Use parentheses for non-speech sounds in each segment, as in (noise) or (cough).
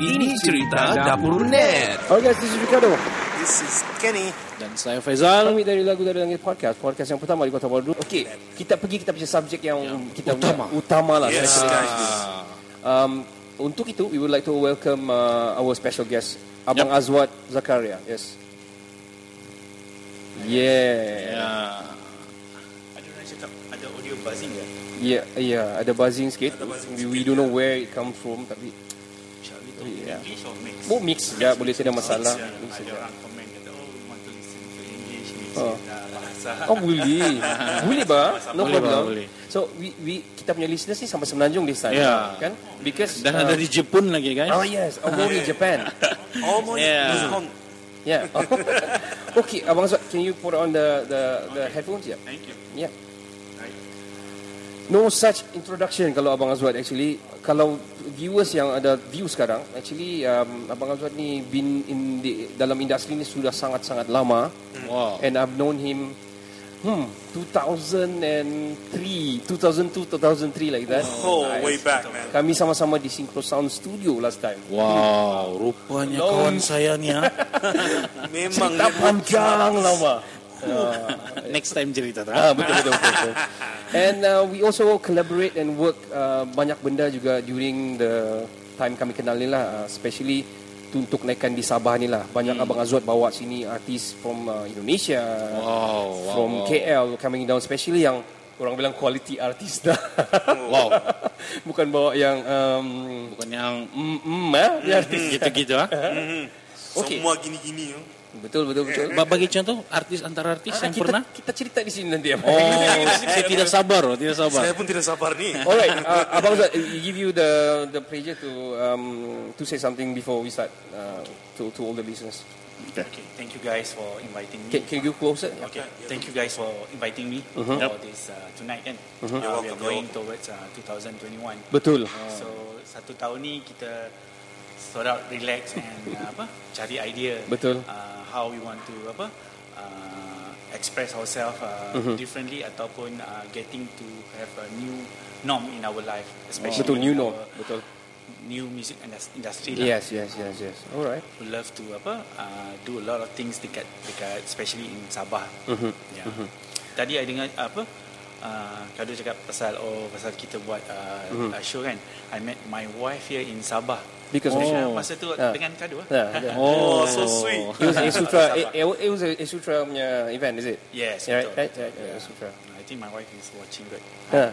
Ini cerita Dapur Net. Alright guys, this is Ricardo. This is Kenny. Dan saya Faizal. Kami dari Lagu Dari Langit Podcast. Podcast yang pertama di Kota Baru. Okey, kita pergi kita punya subjek yang kita utama. utama lah. Yes, guys. Um, untuk itu, we would like to welcome uh, our special guest, Abang Azwat Zakaria. Yes. Yeah. Ya. Ada orang cakap ada audio buzzing ke? Yeah, yeah, ada buzzing sikit. Ada buzzing We, we don't know where it comes from tapi Yeah. English or mix? oh mix ya boleh tidak masalah. Mix, Ada orang komen kata, oh, we want to listen to English, mix Oh. Oh boleh (laughs) Boleh ba No Boleh, problem boleh. So we, we Kita punya listeners ni Sampai semenanjung this time Ya. Kan Because Dan uh, ada di Jepun lagi guys. Oh yes Omori (laughs) Japan mo- Yeah. Nihon. Yeah (laughs) Okay Abang Azwat Can you put on the The, the headphones Yeah Thank you. Yeah. No such introduction Kalau Abang Azwat actually Kalau viewers yang ada view sekarang Actually um, Abang Azwat ni Been in the, Dalam industri ni Sudah sangat-sangat lama Wow. and I've known him hmm 2003 2002 2003 like that Oh, way back, man. kami sama-sama di Synchro Sound Studio last time Wow, rupanya Long. kawan saya ni ha. (laughs) Memang cerita panjang lama Next time cerita tak? ah betul betul betul, betul. (laughs) and uh, we also collaborate and work uh, banyak benda juga during the time kami kenal ni lah uh, especially tu untuk naikkan di Sabah ni lah banyak abang Azwat bawa sini artis from uh, Indonesia Wow, wow, from wow. KL coming down especially yang orang bilang quality artis dah. (laughs) Wow. (laughs) Bukan bawa yang um, Bukan yang mm, mm, eh, dia artis. gitu-gitu ha. Okey. semua gini-gini. oh. Betul betul betul. Ba- Bagi contoh artis antara artis Ah, yang kita, pernah. kita cerita di sini nanti ya. Oh, (laughs) saya tidak sabar, oh, tidak sabar. Saya pun tidak sabar ni. (laughs) Alright, uh, Abang Zat, give you the the pleasure to um, to say something before we start uh, to to all the listeners. Okay, thank you guys for inviting me. Can, can you closer? Okay, thank you guys for inviting me Mhm. for this uh, tonight kan. Uh, You're we are going towards uh, 2021. Betul. So satu tahun ni kita sort out relax and uh, apa cari idea Betul. uh, how we want to apa uh, express ourselves uh, Mhm. differently ataupun uh, getting to have a new norm in our life especially Betul new norm. Betul. new music indus- industry lah Yes, yes, yes, yes. Alright. we love to apa uh, do a lot of things dekat dekat especially in Sabah Mhm. yeah. tadi I dengar apa uh, Kado cakap pasal oh pasal kita buat uh, Mhm. uh, show kan I met my wife here in Sabah Because of Oh. masa tu Ah. dengan Kado ah. Yeah, yeah. (laughs) Oh, so sweet It was (laughs) a Sutra. It, it was a Sutra punya event, is it? yes Yeah, betul, right, right, yeah, Yeah. Sutra. I think my wife is watching good Ha.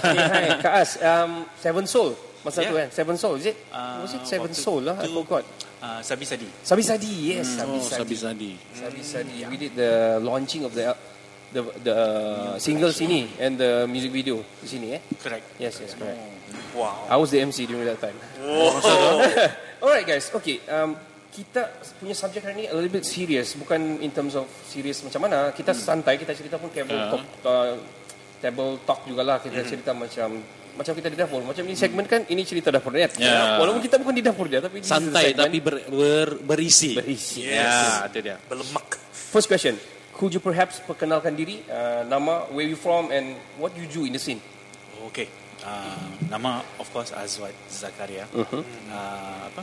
hey, hi, Kak As. Um, Seven Soul. Masa Yeah. tu kan? Seven Soul, is it? Uh, Was it Seven Soul lah? I forgot. uh, Sabi Sadi Sabi Sadi, yes. Sabi Oh, Sadi. sabi sadi. Sabi Sadi. We did the launching of the the the single sini and the music video di sini eh. correct Yes, yes, correct. Wow I was the MC during that time. (laughs) Alright guys, okay. Um, kita punya subjek hari ni a little bit serious, bukan in terms of serious macam mana. Kita santai, kita cerita pun table Ah. talk, uh, table talk jugalah. Kita cerita macam macam kita di dapur. Macam ini segmen kan, ini cerita dapur net. Ya. Walaupun kita bukan di dapur dia, tapi Santai tapi ber, ber, berisi. berisi. Ya, itu dia. berlemak First question. Could you perhaps perkenalkan diri, uh, nama, where you from and what you do in the scene? Okay. Uh, nama of course Azwat Zakaria. Mhm. Uh, apa?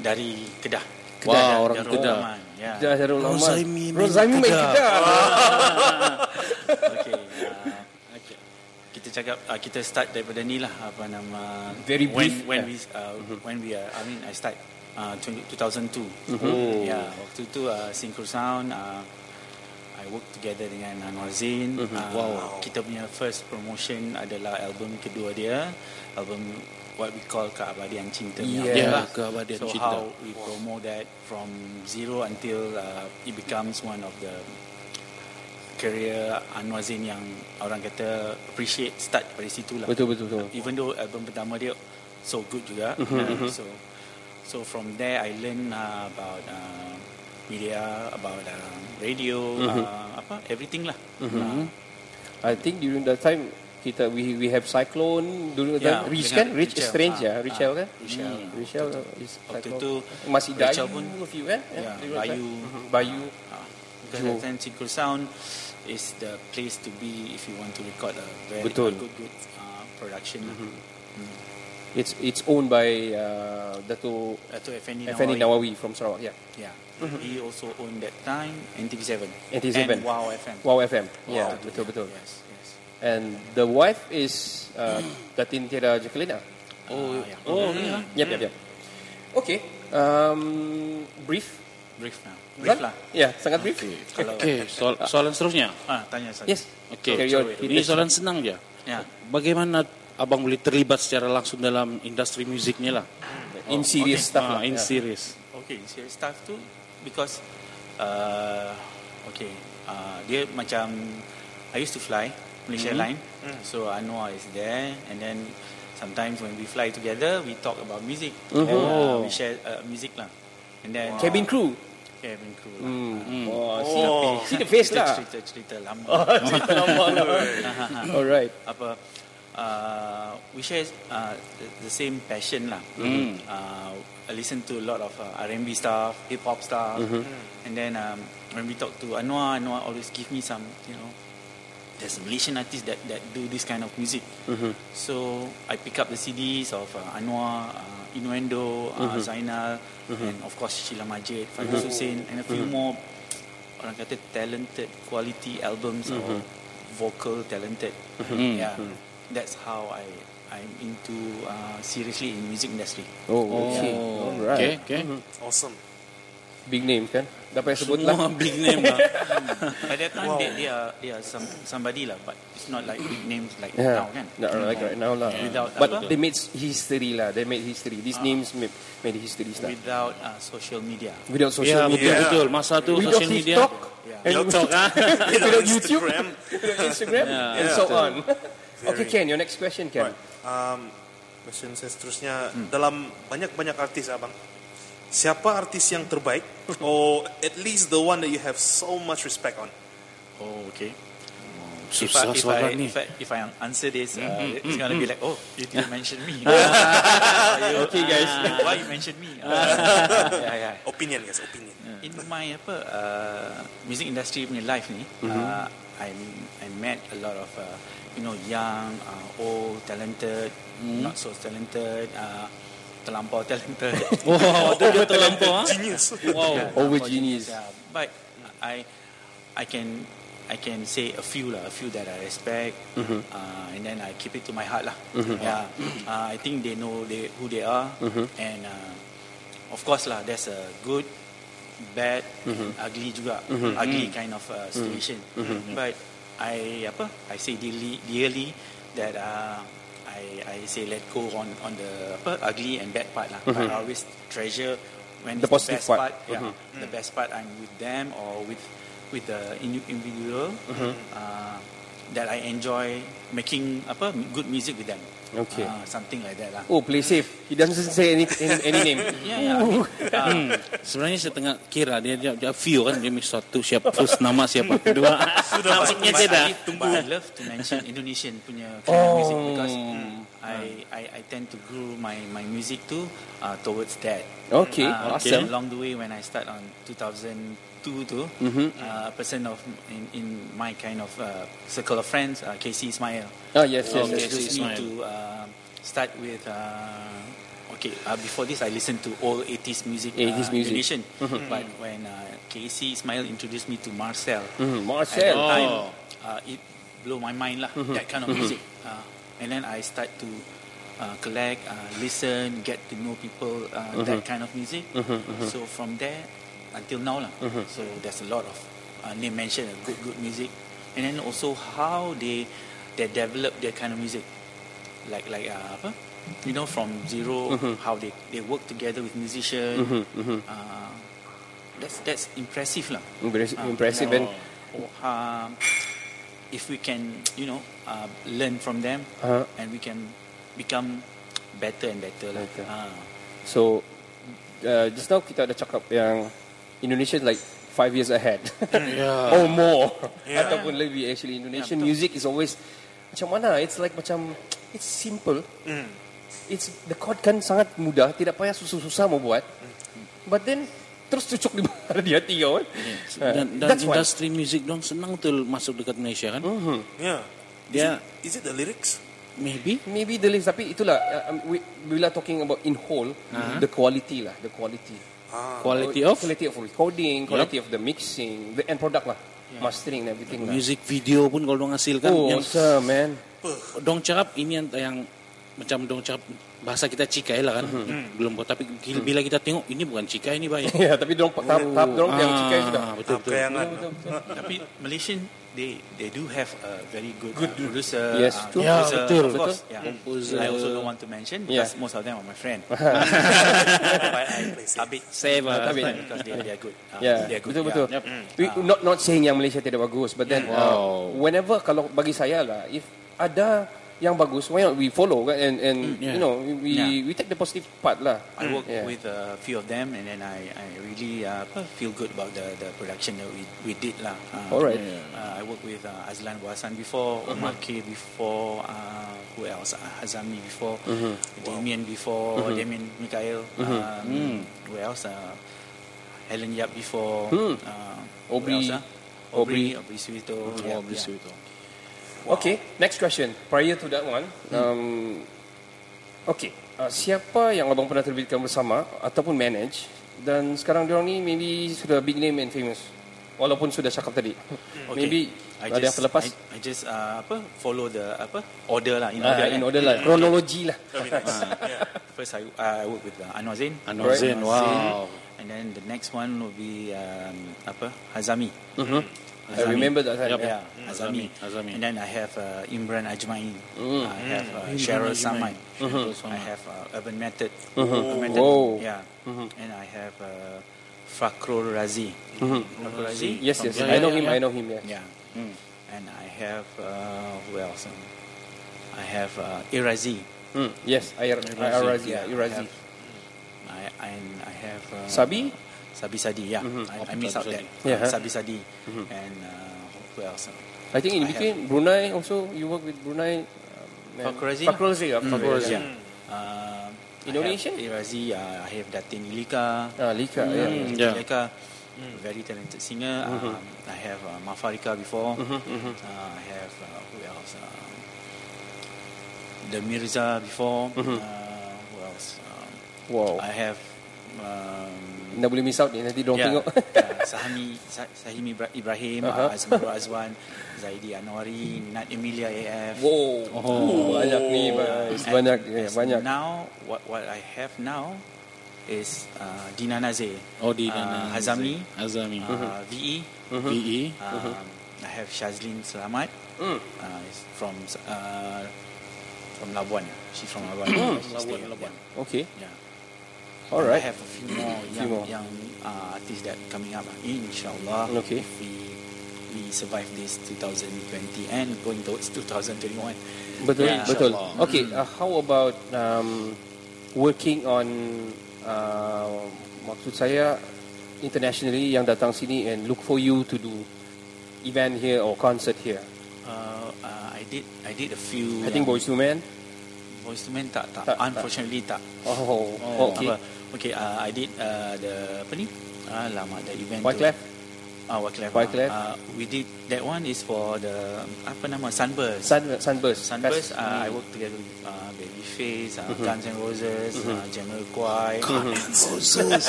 Dari Kedah. Wah, orang Darul Kedah. Ya. Dah Darul Rahman. Rozaimi Rozaimi main Kedah. Kedah. (laughs) okay. Uh, okay. Kita cakap uh, kita start daripada ni lah apa nama Very brief, when when yeah. we uh, when we are I mean I start uh, 20, 2002. Oh. Ya, waktu tu uh, Synchro Sound uh, I work together dengan Anwar Zain. Uh, Wow. Kita punya first promotion adalah album kedua dia, album what we call Keabadian Cinta. Yeah. lah. keabadian so cinta. how we promote that from zero until uh, it becomes one of the career Anwar Zain yang orang kata appreciate start dari situ lah. Betul, betul, betul. Even though album pertama dia so good juga. Mm-hmm, uh, so so from there I learn uh, about uh, media, about uh, radio, Mm-hmm. uh, apa everything lah. Uh, I think during that time kita we we have cyclone during that Yeah, time. Rich kan? Rich Richelle. strange Ah, ya, Richelle ah, kan? Richelle. Richelle is Waktu cyclone. tu masih Dayu Richelle pun- a few kan? Yeah, that Bayu. Bayu. uh, because Joe. that time Sound is the place to be if you want to record a very Betul. good good uh, production. lah. Mm. It's it's owned by uh, Dato Dato Effendi Nawawi. Nawawi from Sarawak. Yeah. Yeah. He also owned that time NTV7. NTV7. And Wow FM. Wow FM. Yeah, Wow, betul betul. Yes, yes. And the wife is uh, Datin Tiara Jacqueline. ah? Oh, yeah. Oh, ya. Yep, yep, yep. Okay. Um, brief. Brief now. Brief lah. Ya, sangat brief. Kalau Okey, (laughs) soal, soalan seterusnya. ah, tanya saja. Yes. Okey. Carry on. Ini soalan senang je. Ya. Bagaimana abang boleh terlibat secara langsung dalam industri muzik ni lah? In serious stuff Ah, lah. in Yeah. serious. Okay, serious stuff tu because uh, okay, uh, dia macam I used to fly Malaysia Airline, so Anwar is there, and then sometimes when we fly together, we talk about music. And, uh, we share uh, music lah, and then Cabin crew. cabin crew lah. Hmm. Oh, see, Tapi see the face lah. cerita cerita lama. Cerita lama lah. Alright. apa uh, we share uh, the, the same passion lah. Uh, I listen to a lot of uh, R&B stuff, hip hop stuff, and then um, when we talk to Anwar, Anwar always give me some, you know, there's Malaysian artists that that do this kind of music. So I pick up the CDs of uh, Anwar, uh, Innuendo, uh, Zainal, and of course Sheila Majid, Fairuz Hussein, and a few more orang kata talented quality albums or vocal talented. Yeah, that's how I I'm into uh, seriously in music industry. Oh, okay. Oh, Alright. okay, okay. Awesome. Big name kan? Dah payah sebut lah. Semua (laughs) big name lah. (laughs) By that time they, they are they are some somebody lah, but it's not like big names like Yeah. now kan. Not like right now lah. Without But apa? they made history lah. They made history. These names made, made history lah. Without uh, social media. Without social Ya, media. betul betul. Masa tu Without social media. TikTok. Yeah. And TikTok, without Without YouTube. (laughs) Instagram. Without Instagram. And so on. Okay, Ken. Your next question, Ken. Right. Um, question saya seterusnya dalam banyak-banyak artis abang. Siapa artis yang terbaik (laughs) or at least the one that you have so much respect on? Oh, okay. Susah if I, if I, ni. If I, if I answer this, uh, it's gonna be like, oh, you didn't (laughs) mention me. (laughs) Okay, guys. Uh, why you mention me? Uh, yeah, yeah. Opinion guys, opinion. In my apa uh, music industry punya life ni, uh, I I met a lot of uh, you know young, uh, old, talented, not so talented, uh, terlampau talented. (laughs) Wow, tu (laughs) dia terlampau ah. Genius. Wow. (laughs) Over Terlampau genius. Yeah. But I I can I can say a few lah, a few that I respect, uh, and then I keep it to my heart lah. Yeah, uh, I think they know they who they are, and uh, of course lah, there's a good, bad, ugly juga, ugly kind of uh, situation. But I apa? I say dearly, dearly that uh, I I say let go on on the apa ugly and bad part lah. But I always treasure when The it's positive best part. part. Yeah, the best part I'm with them or with with the indi- individual uh, that I enjoy making apa good music with them. Okay. Uh, something like that lah. Oh, play safe. He doesn't say any any, any name. Yeah, yeah. I mean, uh, Sebenarnya saya tengah kira dia dia, dia view kan dia mix satu siapa first nama siapa kedua. (laughs) Nampaknya but dia dah. I, love to mention Indonesian punya kind of music because I, I I tend to grow my my music too uh, towards that. Okay, Uh, awesome. Along the way when I start on 2002 tu, uh, a person of in, in my kind of uh, circle of friends, uh, Casey Ismail, Oh, yes, yes, yes. introduced Casey me Ismail. to uh, start with. Uh, okay, uh, before this I listened to all 80s music, 80s uh, music. Indonesian. But when uh, Casey Ismail introduced me to Marcel, Mhm, at Marcel. that time, Oh. uh, it blew my mind lah. That kind of music, uh, and then I start to uh, collect, uh, listen, get to know people uh, that kind of music. So from there until now lah. So there's a lot of uh, name mentioned, uh, good good music, and then also how they they develop their kind of music, like like uh, apa? You know, from 0 how they, they work together with musicians. Uh, that's that's impressive lah. Impress- Ah, impressive and, and oh, um, if we can, you know, uh, learn from them Uh-huh. and we can become better and better lah. Better. Ah. So uh, just now kita ada cakap yang Indonesia is like five years ahead (laughs) Ya. (laughs) or more Yeah. (laughs) ataupun lebih actually Indonesian Yeah, betul. music is always macam mana it's like macam it's simple it's the chord kan sangat mudah tidak payah susah-susah mau buat but then terus cucuk di, di hati kau kan Uh, Dan, dan that's why industri muzik dong senang tuh masuk dekat Malaysia kan. Yeah. Dia Is it the lyrics? Maybe. Maybe the list tapi itulah uh, um, we, bila talking about in whole Uh-huh. the quality lah the quality. Quality of? Quality of recording quality of the mixing the end product lah. Mastering and everything lah. Music video pun kalau dong hasilkan oh yang awesome man. Dong cakap ini yang, yang macam dong cakap bahasa kita cikai lah kan. Belum tapi bila kita tengok ini bukan cikai ini bayar (laughs) ya tapi dorang tahap tahap dorang yang cikai sudah betul Tahap betul kayangan. Tapi Malaysian they they do have a very good, good producer. Yes, uh, true. Ya, producer, betul, of course. Yeah. Composer. I also don't want to mention Yeah. because most of them are my friend. (laughs) (laughs) but I tabik Save, uh, because they, they are good. Uh, Ya, they are good. betul betul. yeah. We, not not saying yang Malaysia tidak bagus, but then uh, whenever kalau bagi saya lah, if ada yang bagus, why not we follow kan? And and yeah. you know we Yeah. we take the positive part lah. I work Yeah. with a few of them, and then I, I really uh, feel good about the, the production that we, we did lah. Uh, Alright. Uh, I worked with uh, Azlan Wasan before, Omar K before, uh, who else? Uh, Hazami before, Damien before, Damien Mikael. Um, Who else? Uh, Helen Yap before. Uh, who Aubrey- else, uh? Aubrey, Aubrey Suito. Yeah, Aubrey yeah. Suito. Okay, next question. Prior to that one, um, okay, uh, siapa yang abang pernah terbitkan bersama ataupun manage dan sekarang diorang ni maybe sudah big name and famous, walaupun sudah cakap tadi. Okay. Maybe I ada yang just, terlepas. I, I just uh, apa follow the apa order lah in Ah, order. in kan? order lah, kronologi lah. (laughs) (laughs) First, I, I work with uh, Anwar Zain. Anwar Right. Zain, wow. And then the next one will be um, apa Hazami. I remember that time. Yup. yeah. Yeah, Hazami. Hazami. And then I have uh, Imran Ajmain. I have uh, Cheryl Samai. I have uh, Urban Method. Urban Method. Whoa. Yeah. And I have uh, Fakrul Razi. Fakrul Razi. Yes, yes. Yeah, I know yeah, him. yeah. I know him. Yeah. Yeah. And I have uh, who else? I have uh, Irazi. Hmm. Yes, I Irazi. Yeah, Irazi. I and I have uh, Sabi? Sabi Sadi. Yeah, I, I miss out that. Yeah? Sabi Sadi. And uh, who else? I think in I between Brunei also you work with Brunei. Um, Fakhr Razi? Fakhr Razi. yeah, Razi. Yeah. Uh, Indonesia? I have Irazi. Uh, I have Datin Ilika. Ah, Lika. Yeah. Mm, yeah. Ilika. Very talented singer. Um, I have uh, Mafarika before. Uh, I have uh, who else? Um, the Mirza before. Uh, who else? Um, Wow. I have. Um, Dah boleh miss out ni nanti dorang yeah, tengok. yeah, Sahami, Sa- Sahim Ibra- Ibrahim, Uh-huh. uh Azmarul Azwan, Zaidi Anwari, Nat Emilia AF. wow. Oh, banyak ni guys. Banyak yeah, banyak. Now, what what I have now is uh, Dina Nazir, Oh, di uh, Hazami, Hazami. uh, VE. VE. Um, I have Shazlin Selamat. Mm. Uh, is from uh, from Labuan. She's from Labuan. Stay in Labuan. Okay. Yeah. Alright. I have a few more young, more. young uh, artists that coming up. Inshallah. Okay. If we we survive this 2020 and going towards 2021. Betul, Yeah, betul. Okay, uh, how about um, working on uh, maksud saya internationally yang datang sini and look for you to do event here or concert here. Uh, uh, I did I did a few. I think Boys to Men. Voice to Men tak tak. Tak, tak. Unfortunately tak. Oh, Oh, okay. Apa, okay. Uh, I did uh, the apa ni? Uh, lama the event. Wyclef. Ah, Wyclef. Wyclef. Uh, we did that one is for the apa nama Sunburst. Sun, Sunburst. Sunburst, uh, I work together with uh, Babyface, uh, Guns N' Roses, uh, Jamiroquai.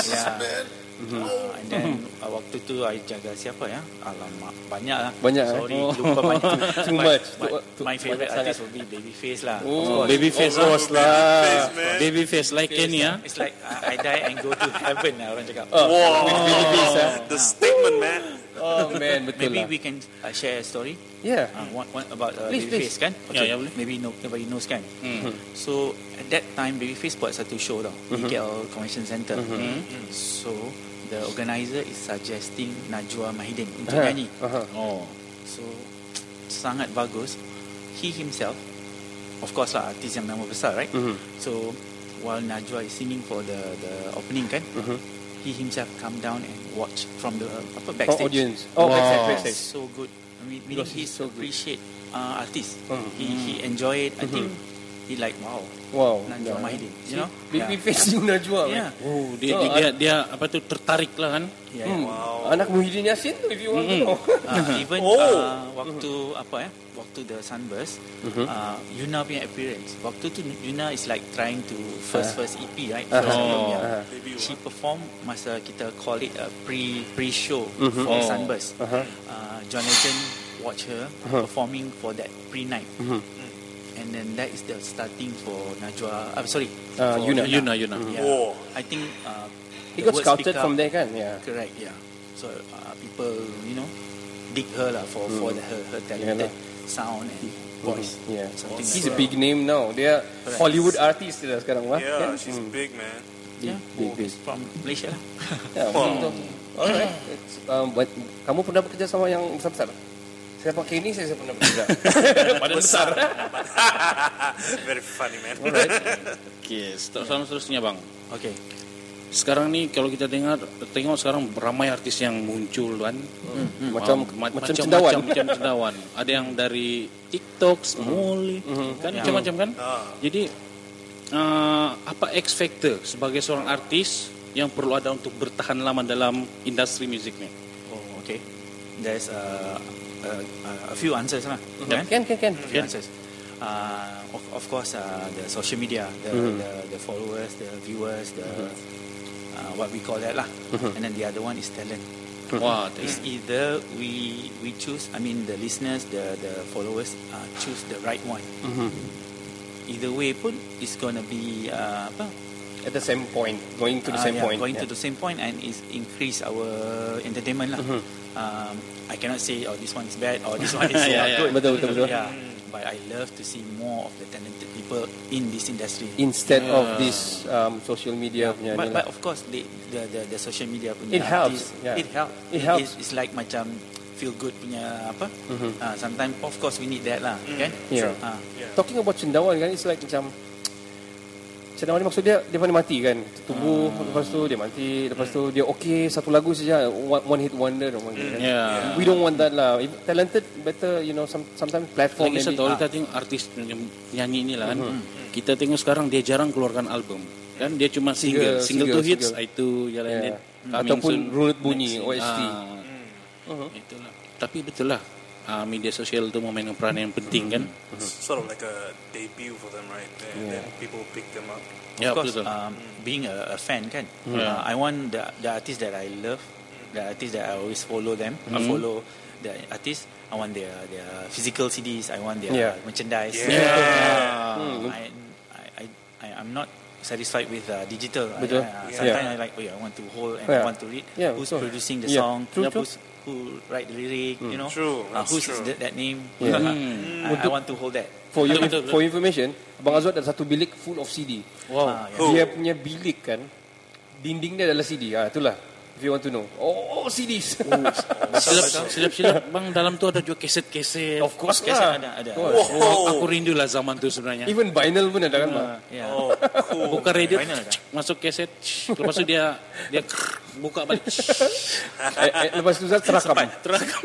yeah. Uh, and then uh, waktu tu I jaga siapa ya? Alamak, banyak lah. Banyak, eh? Sorry, Oh. lupa banyak. Too much. but Too- too- my favorite artist will be Babyface lah. Oh, Of. Babyface Of course lah. Babyface like Kenny ah. It's like uh, I die and go to heaven lah orang cakap. Wow. Babyface, ah. The statement, man. Oh man, betul Maybe lah. we can uh, share a story Yeah. uh, one, one about uh, Please, Babyface kan? Ya, ya, boleh. Maybe no, nobody knows kan? So at that time Babyface buat satu show tau di KL Convention Center. So the organizer is suggesting Najwa Mahidin untuk Uh-huh. nyanyi. Uh-huh. Oh. So sangat bagus. He himself, of course lah artis yang nama besar, right? Mhm. So while Najwa is singing for the the opening kan, he himself come down and watch from the apa Oh, backstage. audience. Oh, Wow. backstage, backstage. so good. I mean, meaning he he's so good. appreciate uh, artists. Mm. He he enjoy it. I think he like wow, Wow. Najwa Mahidin, you know? Big big facing Najwa. man. Yeah. Oh, dia, Oh, dia, dia, dia apa tu tertarik lah kan? Yeah, Hmm. yeah. Anak Muhyiddin Yassin tu if you want to know. Uh, (laughs) even Oh. uh, waktu apa eh waktu the sunburst uh, Yuna punya appearance waktu tu Yuna is like trying to first first EP right first album, yeah. Debut, she perform masa kita call it a pre pre show for Oh. sunburst Uh-huh. uh, John Legend watch her performing for that pre night and then that is the starting for Najwa I'm sorry Uh, for Yuna. Yuna, Yuna. yeah. Oh. I think uh, He got scouted from there kan? Yeah. Correct, yeah. So uh, people, you know, dig her lah for for the, her her talented sound and voice. Yeah. Something He's a like big name now. Dia Correct. Hollywood artist dia sekarang wah. Yeah, Kan? she's Hmm. big, man. Yeah, big, big. from Malaysia lah. (laughs) Ya, betul. Alright. It's, um, but, kamu pernah bekerja sama yang besar-besar? Saya pakai ini, saya, saya pernah bekerja. Badan (laughs) besar. (laughs) Very funny, man. Alright. Okay, soalan seterusnya bang. Okay. Sekarang ni kalau kita dengar tengok sekarang ramai artis yang muncul kan. Macam Ma- macam cendawan. Macam, macam cendawan. Ada yang dari TikTok, Small, kan macam-macam kan. Ah. Jadi uh, apa X factor sebagai seorang artis yang perlu ada untuk bertahan lama dalam industri muzik ni? Oh, okay. There's uh, uh, a few answers lah. Kan? Kan, kan, kan. A few answers. Uh, of, of course, uh, the social media, the, the the followers, the viewers, the uh, what we call that lah. And then the other one is talent. Wah, It's either we we choose, I mean the listeners, the the followers uh, choose the right one. Either way pun it's gonna be uh, apa? At the same point. Going to the Ah, same yeah, point. Going Yeah. to the same point and is increase our entertainment lah. Um, I cannot say oh this one is bad or this one is uh, (laughs) Yeah, yeah. good. Betul, betul, betul. Yeah, but I love to see more of the talented people in this industry. Instead of this um, social media punya But, but lah. of course the the the, the social media punya It helps, artist, yeah. it helps It helps. it's, it's like macam feel good punya apa uh, sometimes of course we need that lah kan Yeah. Ah, Talking about cendawan kan, it's like macam cendawan ni maksud dia dia mana mati kan tumbuh lepas tu dia mati lepas tu dia okay satu lagu saja one, one hit wonder orang kan. Yeah. we don't want that lah If talented better you know some, sometimes platform Lagi satu kita tengok artis nyanyi ni lah kan. Kita tengok sekarang dia jarang keluarkan album. Kan dia cuma single, Single, single, to single, hits single. itu jalan Yeah. Ataupun runut bunyi, OST. Ah, Itulah. Tapi betul lah. Ah, media sosial itu memainkan peran yang penting kan. Sort of like a debut for them, right? And then people pick them up. Ya of course betul. um, being a, a fan kan Yeah. uh, I want the the artist that I love the artist that I always follow them I follow the artist I want their their physical CDs I want their Yeah. merchandise Yeah. Yeah. Hmm. I, I, I, I I'm not satisfied with uh, digital. I- Betul. I, uh, Yeah. sometimes I like, oh yeah, I want to hold and Yeah. I want to read. Yeah, who's betul. producing the Yeah. song? True, true. who's, who write the lyric? You know, True, Uh, who's true. that, that name? (laughs) Yeah. I, I want to hold that. for you Betul, betul, for information Abang Azwar ada satu bilik full of CD Ah, yeah. Oh. dia punya bilik kan dinding dia adalah CD ah itulah if you want to know oh, CDs (laughs) Silap, silap, silap. Bang, dalam tu ada juga keset-keset. of course Keset lah ada, ada. Course. Oh, aku rindu lah zaman tu sebenarnya. even vinyl pun ada kan bang Yeah. Oh, cool. Buka radio, Vinyl ada. masuk keset, lepas tu dia dia buka balik. eh, eh, lepas tu Zat terakam Terakam.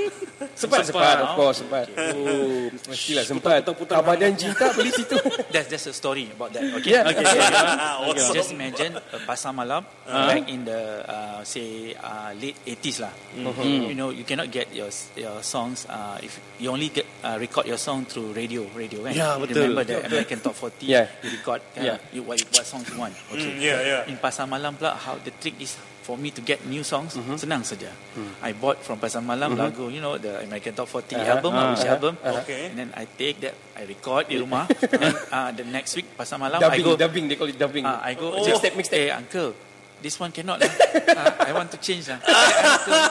sempat sempat of course sempat Oh, mestilah sempat Abang Cinta beli situ (laughs) That's just a story about that. Okay. Yeah. Okay. (laughs) Awesome. Just imagine a pasar malam back in the uh, say uh, late 80s lah. You know, you cannot get your your songs uh, if you only get uh, record your song through radio, radio. Kan? Yeah, betul. Remember the American Top 40? Yeah. You record. Kan? Yeah. You, what, what songs you want? Okay. Mm, yeah, yeah. In pasar malam pula, how the trick is for me to get new songs senang saja. I bought from pasar malam lagu, you know, the American Top 40 album, uh, which album, Okay. and then I take that, I record di rumah, (laughs) and uh, the next week pasar malam I dubbing go, dubbing they call it dubbing uh, I go, Oh. mixtape, mixtape. Hey, uncle, this one cannot lah. uh, (laughs) I want to change lah.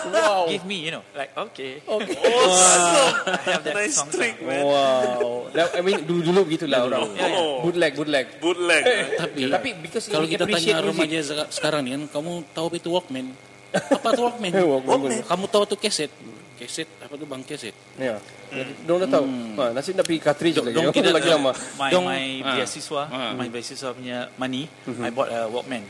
wow. Give me, you know, like okay. Okay. (laughs) I have that Nice song. trick, man. wow That- I mean dulu dulu begitulah orang Yeah, yeah. bootleg bootleg Bootleg. man. Tapi, tapi because kalau kita tanya music. remaja seka- sekarang ni kan, kamu tahu apa itu Walkman? (laughs) Apa itu Walkman? Walkman. Kamu tahu itu keset? Keset, apa itu bang keset? Ya. Diorang dah tahu. Ha, nasib nak pergi cartridge lagi. dong kita- lagi lama. My Dong- my ah. beasiswa, Ah. my beasiswa punya money, I bought a Walkman. (laughs)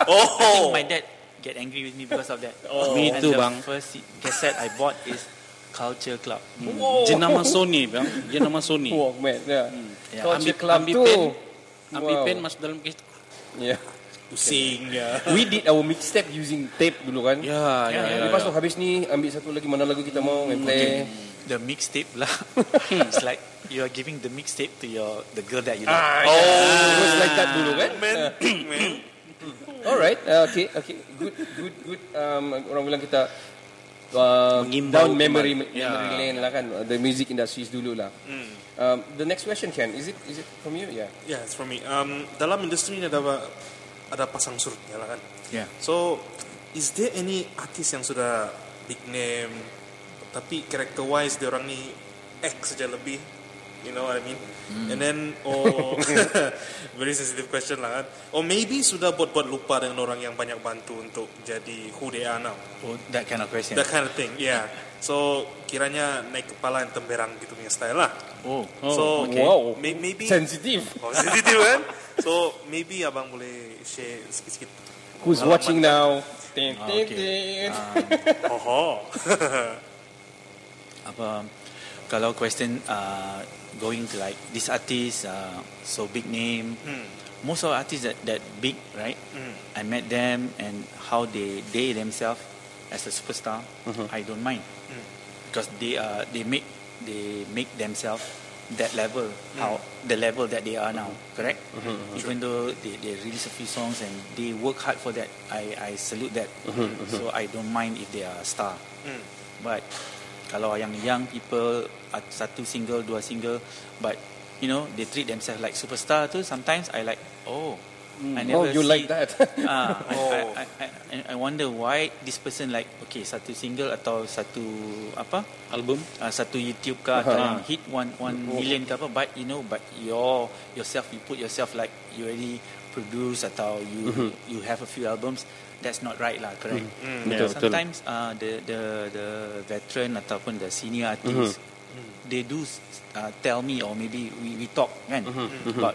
I Oh. think my dad get angry with me because of that. (laughs) Me And too, the bang. first cassette I bought is Culture Club. (laughs) Jenama Sony bang, jenama Sony. Walkman. Ya. Ya, Kau ambil- cik club ambil tu. pen. Ambil Wow. pen masuk dalam kes. Yeah. Pusing ya. We did our mixtape using tape dulu kan. Ya, ya, ya. Lepas tu habis ni ambil satu lagi mana lagu kita mau and play. The mixtape lah. (laughs) it's like you are giving the mixtape to your the girl that you like. Ah, oh, it was like that dulu kan. Man, man. (coughs) Alright, uh, okay, okay, good, good, good. Um, orang bilang kita uh, Mengimbau down memory. Ya. memory lane lah kan. The music industries dulu lah. Um, the next question, Ken, is it is it from you? Yeah. Yeah, it's from me. Um, dalam industri ini ada ada pasang surutnya lah kan. Yeah. So, is there any artist yang sudah big name tapi character wise dia orang ni X saja lebih you know what I mean and then oh (laughs) (laughs) very sensitive question lah kan or maybe sudah buat-buat lupa dengan orang yang banyak bantu untuk jadi who they are now Oh, that kind of question. that kind of thing yeah so kiranya naik kepala yang temberang gitu punya style lah oh. so okay. Wow. may- maybe Sensitive. oh, sensitive kan so maybe abang boleh share sikit-sikit Who's watching now? Ting, Ah, ting, okay. ting. oh (laughs) apa kalau question uh, going to like this artist uh, so big name. Hmm. most of artists that, that big right? Hmm. I met them and how they they themselves as a superstar mm-hmm. I don't mind. Hmm. Because they are they make they make themselves that level hmm. how the level that they are now mm-hmm. correct? Mm-hmm, Even though they, they release a few songs and they work hard for that I, I salute that. So I don't mind if they are a star. Hmm. But kalau yang young people uh, satu single dua single but you know they treat themselves like superstar tu sometimes I like oh I Oh, never you see, like that? (laughs) ah Oh. I, I, I, I wonder why this person like okay satu single atau satu apa Album. uh, satu YouTube ke atau Uh-huh. yang hit one one million ke apa but you know but your yourself you put yourself like you already produce atau you you have a few albums that's not right lah correct? Betul, betul. sometimes uh, the the the veteran ataupun the senior artist they do uh, tell me or maybe we, we talk kan? About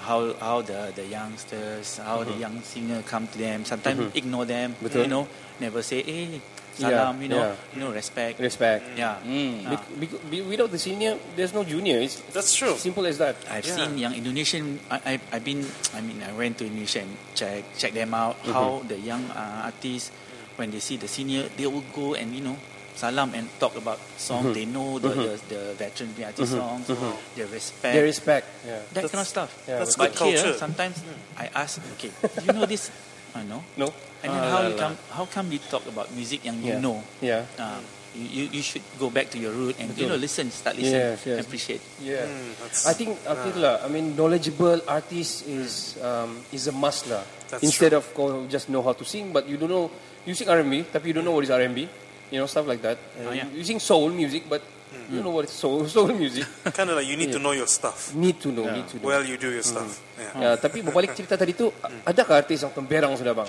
how how the the youngsters how the young singer come to them sometimes ignore them Betul. you know never say eh Yeah, salam you know yeah. you know respect Respect. yeah Hmm. Ah. Bec- bec- without the senior, there's no junior. It's that's true simple as that. I've Yeah. seen young Indonesian. I, I I've been. I mean, I went to Indonesia and check check them out. How the young uh, artists, when they see the senior, they will go and you know salam and talk about song. They know the, the the veteran punya artist songs. They respect They respect. Yeah. that kind of stuff. Yeah, That's but good here, culture. sometimes I ask, okay, do you know this? I know. No. And then Ah, how lah, you lah. come? How come we talk about music yang you Yeah. know? Yeah. Uh, you, you you should go back to your root and you know listen, start listen, Yes, yes. appreciate. Yeah. Hmm, that's- I think I feel lah. I mean, knowledgeable artist is um, is a must lah. That's Instead of kau just know how to sing, but you don't know you sing R&B, tapi you don't know what is R&B. You know stuff like that. Oh, Uh, yeah. You sing soul music, but you don't know what is soul (laughs) soul music. kind of like you need to know your stuff need to know, need to know. well you do your stuff yeah. Ya, tapi berbalik cerita tadi tu, a- adakah artis yang temberang sudah bang?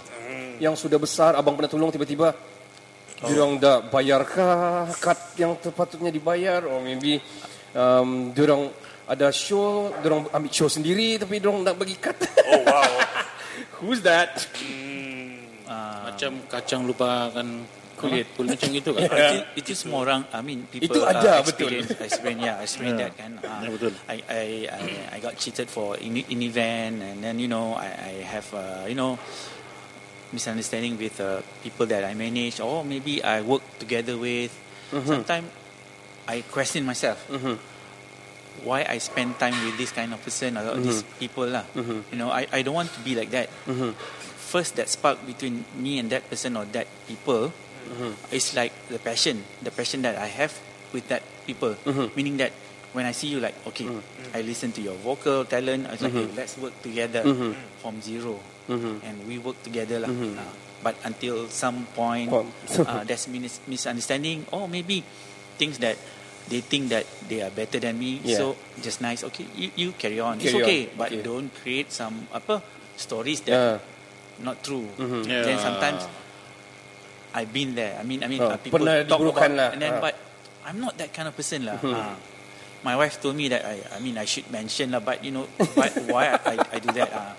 Yang sudah besar, abang pernah tolong tiba-tiba, oh. diorang dah bayarkah cut yang sepatutnya dibayar? Or maybe um, diorang ada show, diorang ambil show sendiri tapi diorang nak bagi cut. oh wow (laughs) Who's that? Macam kacang lupakan kulit. Kulit macam (laughs) itu kan. itu, itu semua orang I mean people Itu ada, uh, betul. experience experience yeah experience that kan uh, Ya, betul. I, I I I got cheated for in, in event and then you know I I have uh, you know misunderstanding with uh, people that I manage or maybe I work together with. Mm-hmm. Sometimes I question myself. Mm-hmm. Why I spend time with this kind of person or mm-hmm. these people lah. You know I I don't want to be like that. First that spark between me and that person or that people is like the passion the passion that I have with that people. Meaning that when I see you like okay mm. I listen to your vocal talent. I was like hey, let's work together from zero and we work together lah Ah, but until some point Point. uh, (laughs) there's mis- misunderstanding or maybe things that they think that they are better than me Yeah. so just nice okay you, you carry on it's Carry on, okay but okay. don't create some apa stories that Yeah. not true. Yeah. Then sometimes I've been there. I mean, I mean, Oh, uh, people pernah talk about, lah. and then Ah. but I'm not that kind of person lah. Ah. my wife told me that I, I mean, I should mention lah, but you know, but why I, I do that? Uh,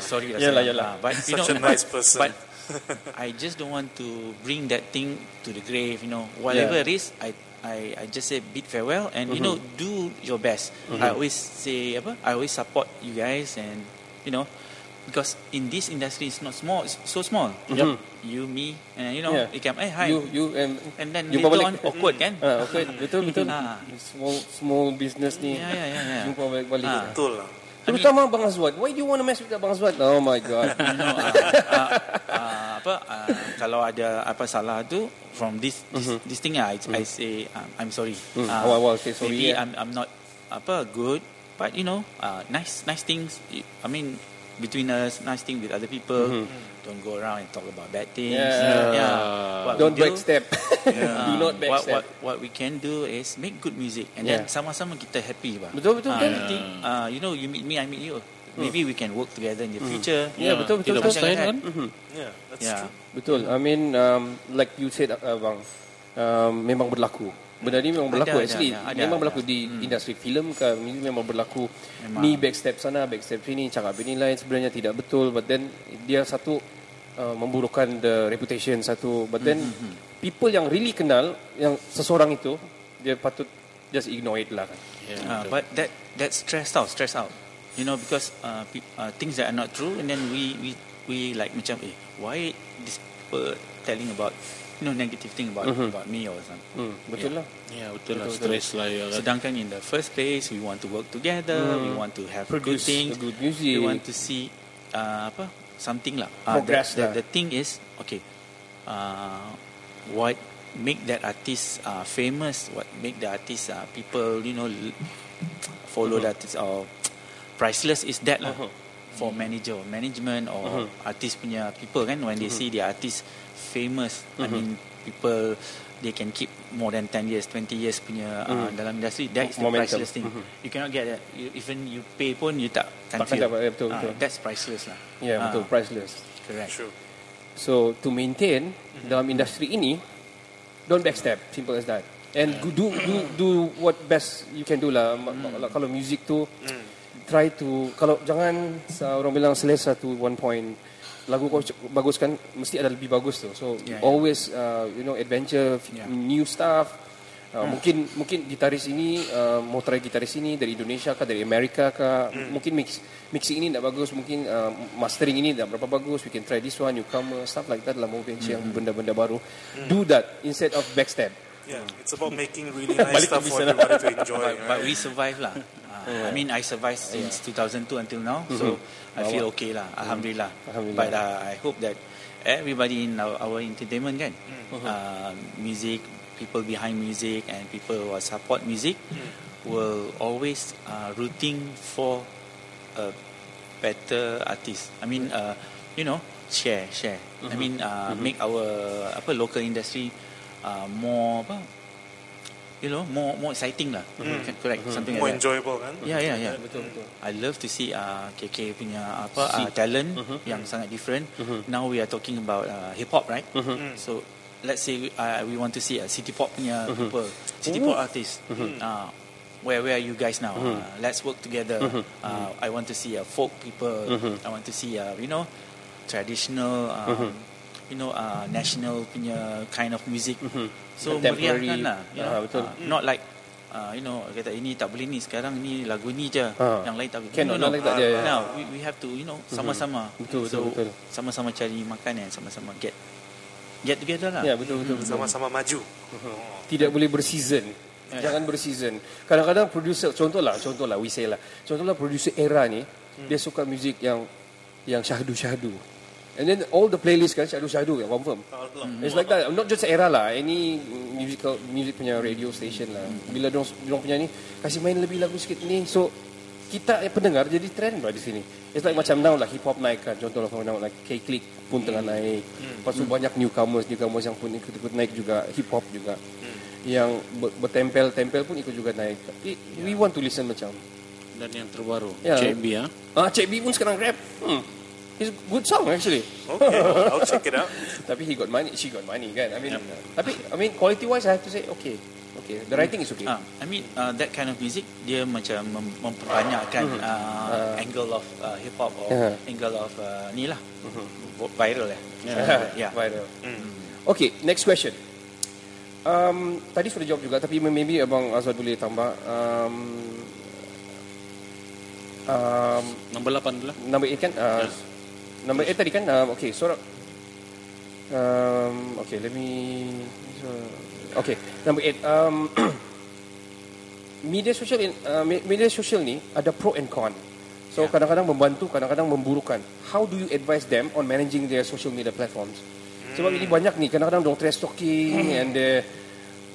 sorry, lah, Yalah, sayang. yalah. Ah, but you Such know, a nice person. But (laughs) I just don't want to bring that thing to the grave. You know, whatever Yeah. it is, I. I, I just say bid farewell and you know do your best. I always say apa? I always support you guys and you know because in this industry it's not small it's so small. Yup. You me and you know Yeah. you can hey hi You you and and then you later on awkward kan? Ah, okay, betul betul. (laughs) Ah. Small small business ni. Ya ya ya ya. Jumpa balik-balik. Ah. Betul lah. Terutama Bang Azwat. Why do you want to mess with Bang Azwat? Oh my god. (laughs) know, uh, uh, uh, apa uh, kalau ada apa salah tu from this this, this thing I, I say um, I'm sorry. Mm. Awal-awal say sorry, Maybe yeah. I'm I'm not apa good, but you know, uh, nice nice things. I mean, between us, nice thing with other people. Don't go around and talk about bad things. Mm-hmm. Yeah. What Don't do, backstep. (laughs) do not uh, what, backstep. what what we can do is make good music and Yeah. then sama-sama kita happy bah. Betul, betul, Ah, betul. nanti, uh, you know, you meet me, I meet you. Maybe we can work together in the future. Yeah, betul, betul, Tidak betul. kan? Yeah, that's Yeah. true. Betul. I mean um, like you said uh, bang um, memang berlaku. Benda ni memang berlaku Ada, actually. ada, ada, memang ada. berlaku di industri filem ke ini memang berlaku. Memang. Ni backstep sana, backstep sini, cakap ini lain sebenarnya tidak betul but then dia satu uh, memburukkan the reputation satu but then people yang really kenal yang seseorang itu dia patut just ignore it lah kan. Uh, but that that stressed out, stressed out. You know, because uh, pe- uh, things that are not true, and then we we we like macam, eh, why this people telling about you know negative thing about about me or something. Hmm, betul lah. Ya betul lah Stres lah ya kan? Sedangkan in the first place, we want to work together, we want to have good Produce things, good music. we want to see uh, apa something lah. Uh, Progress the, lah. the, the thing is, okay, uh, what make that artist uh, famous? What make the artist uh, people you know l- follow Uh-huh. that artist or priceless is that lah. For manager, or management or Uh-huh. artist punya people kan when they see the artist famous, I mean people they can keep more than 10 years, 20 years punya uh, dalam industri. That is the Momentum. priceless thing. You cannot get that. You, even you pay pun you tak can Takkan feel. dapat, ya, betul, Ah, betul. That's priceless lah. Ya, yeah, Ah, betul priceless. Correct. Sure. So to maintain dalam industri ini, don't backstep. Simple as that. And do do do what best you can do lah. Ma- Kalau music tu, try to kalau jangan sa- orang bilang selesa tu one point lagu kau bagus kan mesti ada lebih bagus tu. So Yeah, yeah. always uh, you know adventure, Yeah. new stuff. Uh, Mungkin mungkin gitaris ini uh, mau try gitaris ini dari Indonesia kah dari Amerika kah mungkin mix mixing ini tak bagus mungkin uh, mastering ini tak berapa bagus we can try this one newcomer stuff like that lah mau venture yang benda-benda baru do that instead of backstab Yeah, it's about making really (laughs) nice stuff for everybody to enjoy. But, but right? we survive lah. Uh, I mean, I survived since 2002 until now, so I feel okay lah. Alhamdulillah. Alhamdulillah. But uh, I hope that everybody in our, our entertainment kan, uh, music, people behind music, and people who support music will always uh, rooting for a better artist. I mean, uh, you know, share, share. I mean, uh, make our apa local industry uh, more apa, you know, more more exciting lah. Correct, something More like that. enjoyable kan? Yeah, yeah, yeah. betul betul I love to see uh, KK punya apa uh, talent yang sangat different. Now we are talking about uh, hip hop, right? So let's say we, uh, we want to see a city pop punya people, city pop artist. Uh, where where are you guys now? Uh, let's work together. Uh, I want to see a folk people. I want to see uh, you know traditional. Um, You know, uh, national punya kind of music. So Contemporary. meriahkan lah. You know? Ah, betul. Uh, not like uh, you know kata ini tak boleh ni sekarang ni lagu ni je Ha. yang lain tak boleh Cannot, no, no. yang lain tak boleh, ya. no we, we have to you know sama-sama Betul, so betul, betul. sama-sama cari makan and sama-sama get get together lah ya betul betul, betul. Sama-sama maju. tidak boleh berseason jangan berseason kadang-kadang producer contohlah contohlah we say lah contohlah producer era ni dia suka muzik yang yang syahdu-syahdu and then all the playlist kan syahdu-syahdu kan confirm. It's like that. Not just era lah. Any musical music punya radio station lah. Bila dong dong punya ni kasih main lebih lagu sikit ni. So kita eh, pendengar jadi trend lah di sini. It's like macam now lah hip hop naik kan. Contohlah kalau now like K-Click pun tengah naik. Lepas tu banyak newcomers newcomers yang pun ikut-ikut naik juga. Hip hop juga yang ber- bertempel-tempel pun ikut juga naik. Tapi we want to listen macam. Dan yang terbaru Ya. CB ya ah Cik B pun sekarang rap. Hmm. It's a good song actually. Okay, I'll check it out. (laughs) Tapi he got money, she got money kan. I mean, tapi I mean quality wise I have to say okay. Okay, the writing is okay. Ah, I mean uh, that kind of music dia macam mem- memperbanyakkan uh, angle of uh, hip hop or Uh-huh. angle of uh, ni lah viral ya. yeah. (laughs) Yeah. Viral. Okay, next question. Um, tadi sudah jawab juga tapi maybe abang Azwar boleh tambah. Um, um, Nombor 8 dulu lah. number 8 kan? Uh, Number 8 tadi kan? Um, okay, so um, okay, let me Okay, number 8 um, (clears throat) media sosial in, uh, me- media sosial ni ada pro and con. So kadang-kadang membantu, kadang-kadang memburukan. How do you advise them on managing their social media platforms? Sebab ini banyak ni, kadang-kadang dong trash talking and they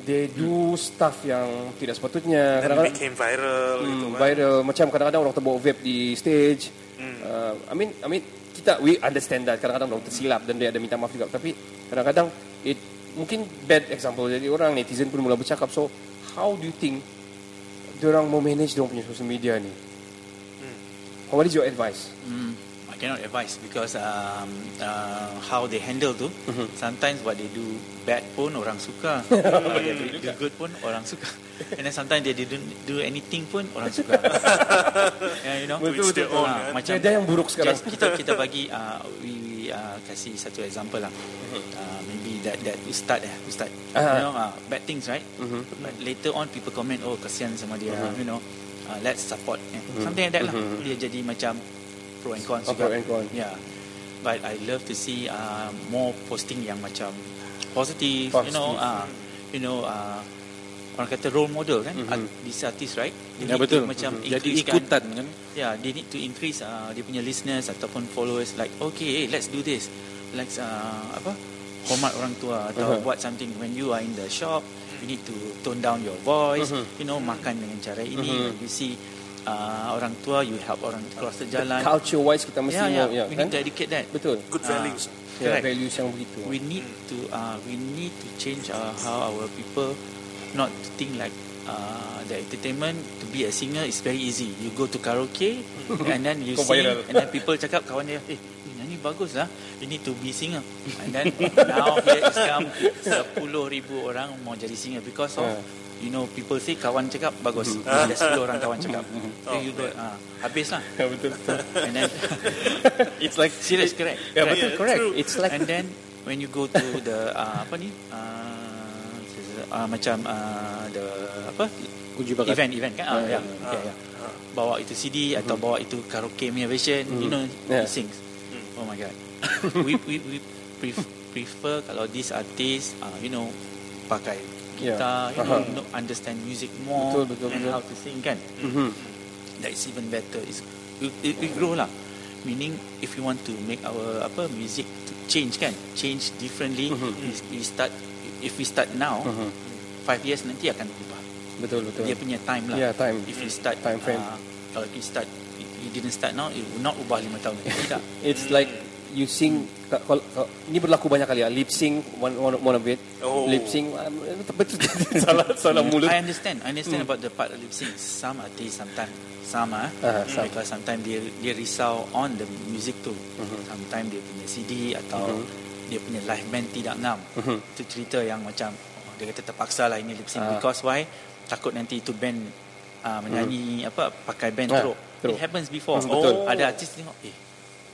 they do stuff yang tidak sepatutnya. And it Kadang-kadang became viral gitu hmm, kan. viral macam kadang-kadang orang terbawa vape di stage. Uh, I mean I mean kita we understand that. Kadang-kadang orang tersilap dan dia ada minta maaf juga. Tapi kadang-kadang it mungkin bad example. Jadi orang netizen pun mula bercakap so how do you think orang mau manage dia punya social media ni? What is your advice? Mm, I cannot advise because um, uh, how they handle tu sometimes what they do bad pun orang suka. What they do do good pun orang suka. And then sometimes they didn't do anything pun orang suka. (laughs) Yeah, you know Betul, betul. Ah, Oh, kan? macam Ada yang buruk sekarang. just kita kita bagi uh, we, uh, kasih satu example lah. Uh, maybe that that ustaz eh ustaz. Ah. you know uh, bad things right? But later on people comment oh kasihan sama dia you know. Uh, let's support eh. something like that lah. Dia jadi macam pro and cons Oh, pro and con. yeah but I love to see uh, more posting yang macam positive, you know Positive. uh, you know uh, orang kata role model kan mm these artists right they Ya need betul. to macam Jadi increasekan- ikutan kan. Yeah, they need to increase uh, dia punya listeners ataupun followers like okay, hey, let's do this. Let's uh, apa? Hormat orang tua atau Uh-huh. buat something when you are in the shop, you need to tone down your voice, you know, makan dengan cara ini. When you see uh, orang tua, you help orang cross the jalan. Culture wise kita mesti yeah, yeah, ya, we kan? need to educate that. Betul. Good Ah. values. Ya, Correct. values yang begitu. We need to uh, we need to change uh, how our people not to think like uh, the entertainment to be a singer is very easy. You go to karaoke (laughs) and then you sing viral. and then people cakap kawan dia, eh ni nyanyi bagus lah. You need to be singer. And then (laughs) now here is come 10 ribu orang mau jadi singer because of Ah. You know people say kawan cakap bagus. Ada 10 orang kawan cakap. So you go uh, habis lah. (laughs) Ya, betul betul. And then (laughs) it's like serious correct. Ya, correct. betul correct. true. It's like and then when you go to the uh, (laughs) apa ni uh, uh, macam uh, the apa Uji bakat. event event kan ah, ya ya ya bawa itu CD atau bawa itu karaoke punya version you know Yeah. he sings oh my god we we we pref- prefer kalau this artist uh, you know pakai Yeah. gitar you know, you know understand music more Betul, betul, and betul. how to sing kan Mhm. that's even better. It's we, we, we grow lah. Meaning if you want to make our apa music to change kan, change differently. we, we start if we start now, Mhm. five years nanti akan berubah. Betul betul. Dia punya time lah. Yeah, time. If you start Time frame. Uh, kalau you start you didn't start now, it will not ubah lima tahun. Tidak. (laughs) It's like you sing ka- kalau, kalau, ini berlaku banyak kali ya lip sync one one, one of it Oh. lip sync um, (laughs) betul (laughs) salah salah mulut I understand. I understand about the part of lip sync. Some artists sometimes sama Ah, some. because sometimes dia dia risau on the music tu. Mhm. Sometimes dia punya CD atau dia punya live band tidak ngam. Mhm. Itu cerita yang macam oh, dia kata terpaksa lah ini lip sync Ah. because why? Takut nanti itu band uh, menyanyi apa pakai band Ah, teruk. teruk. It happens before. Hmm, betul. Ada artis tengok eh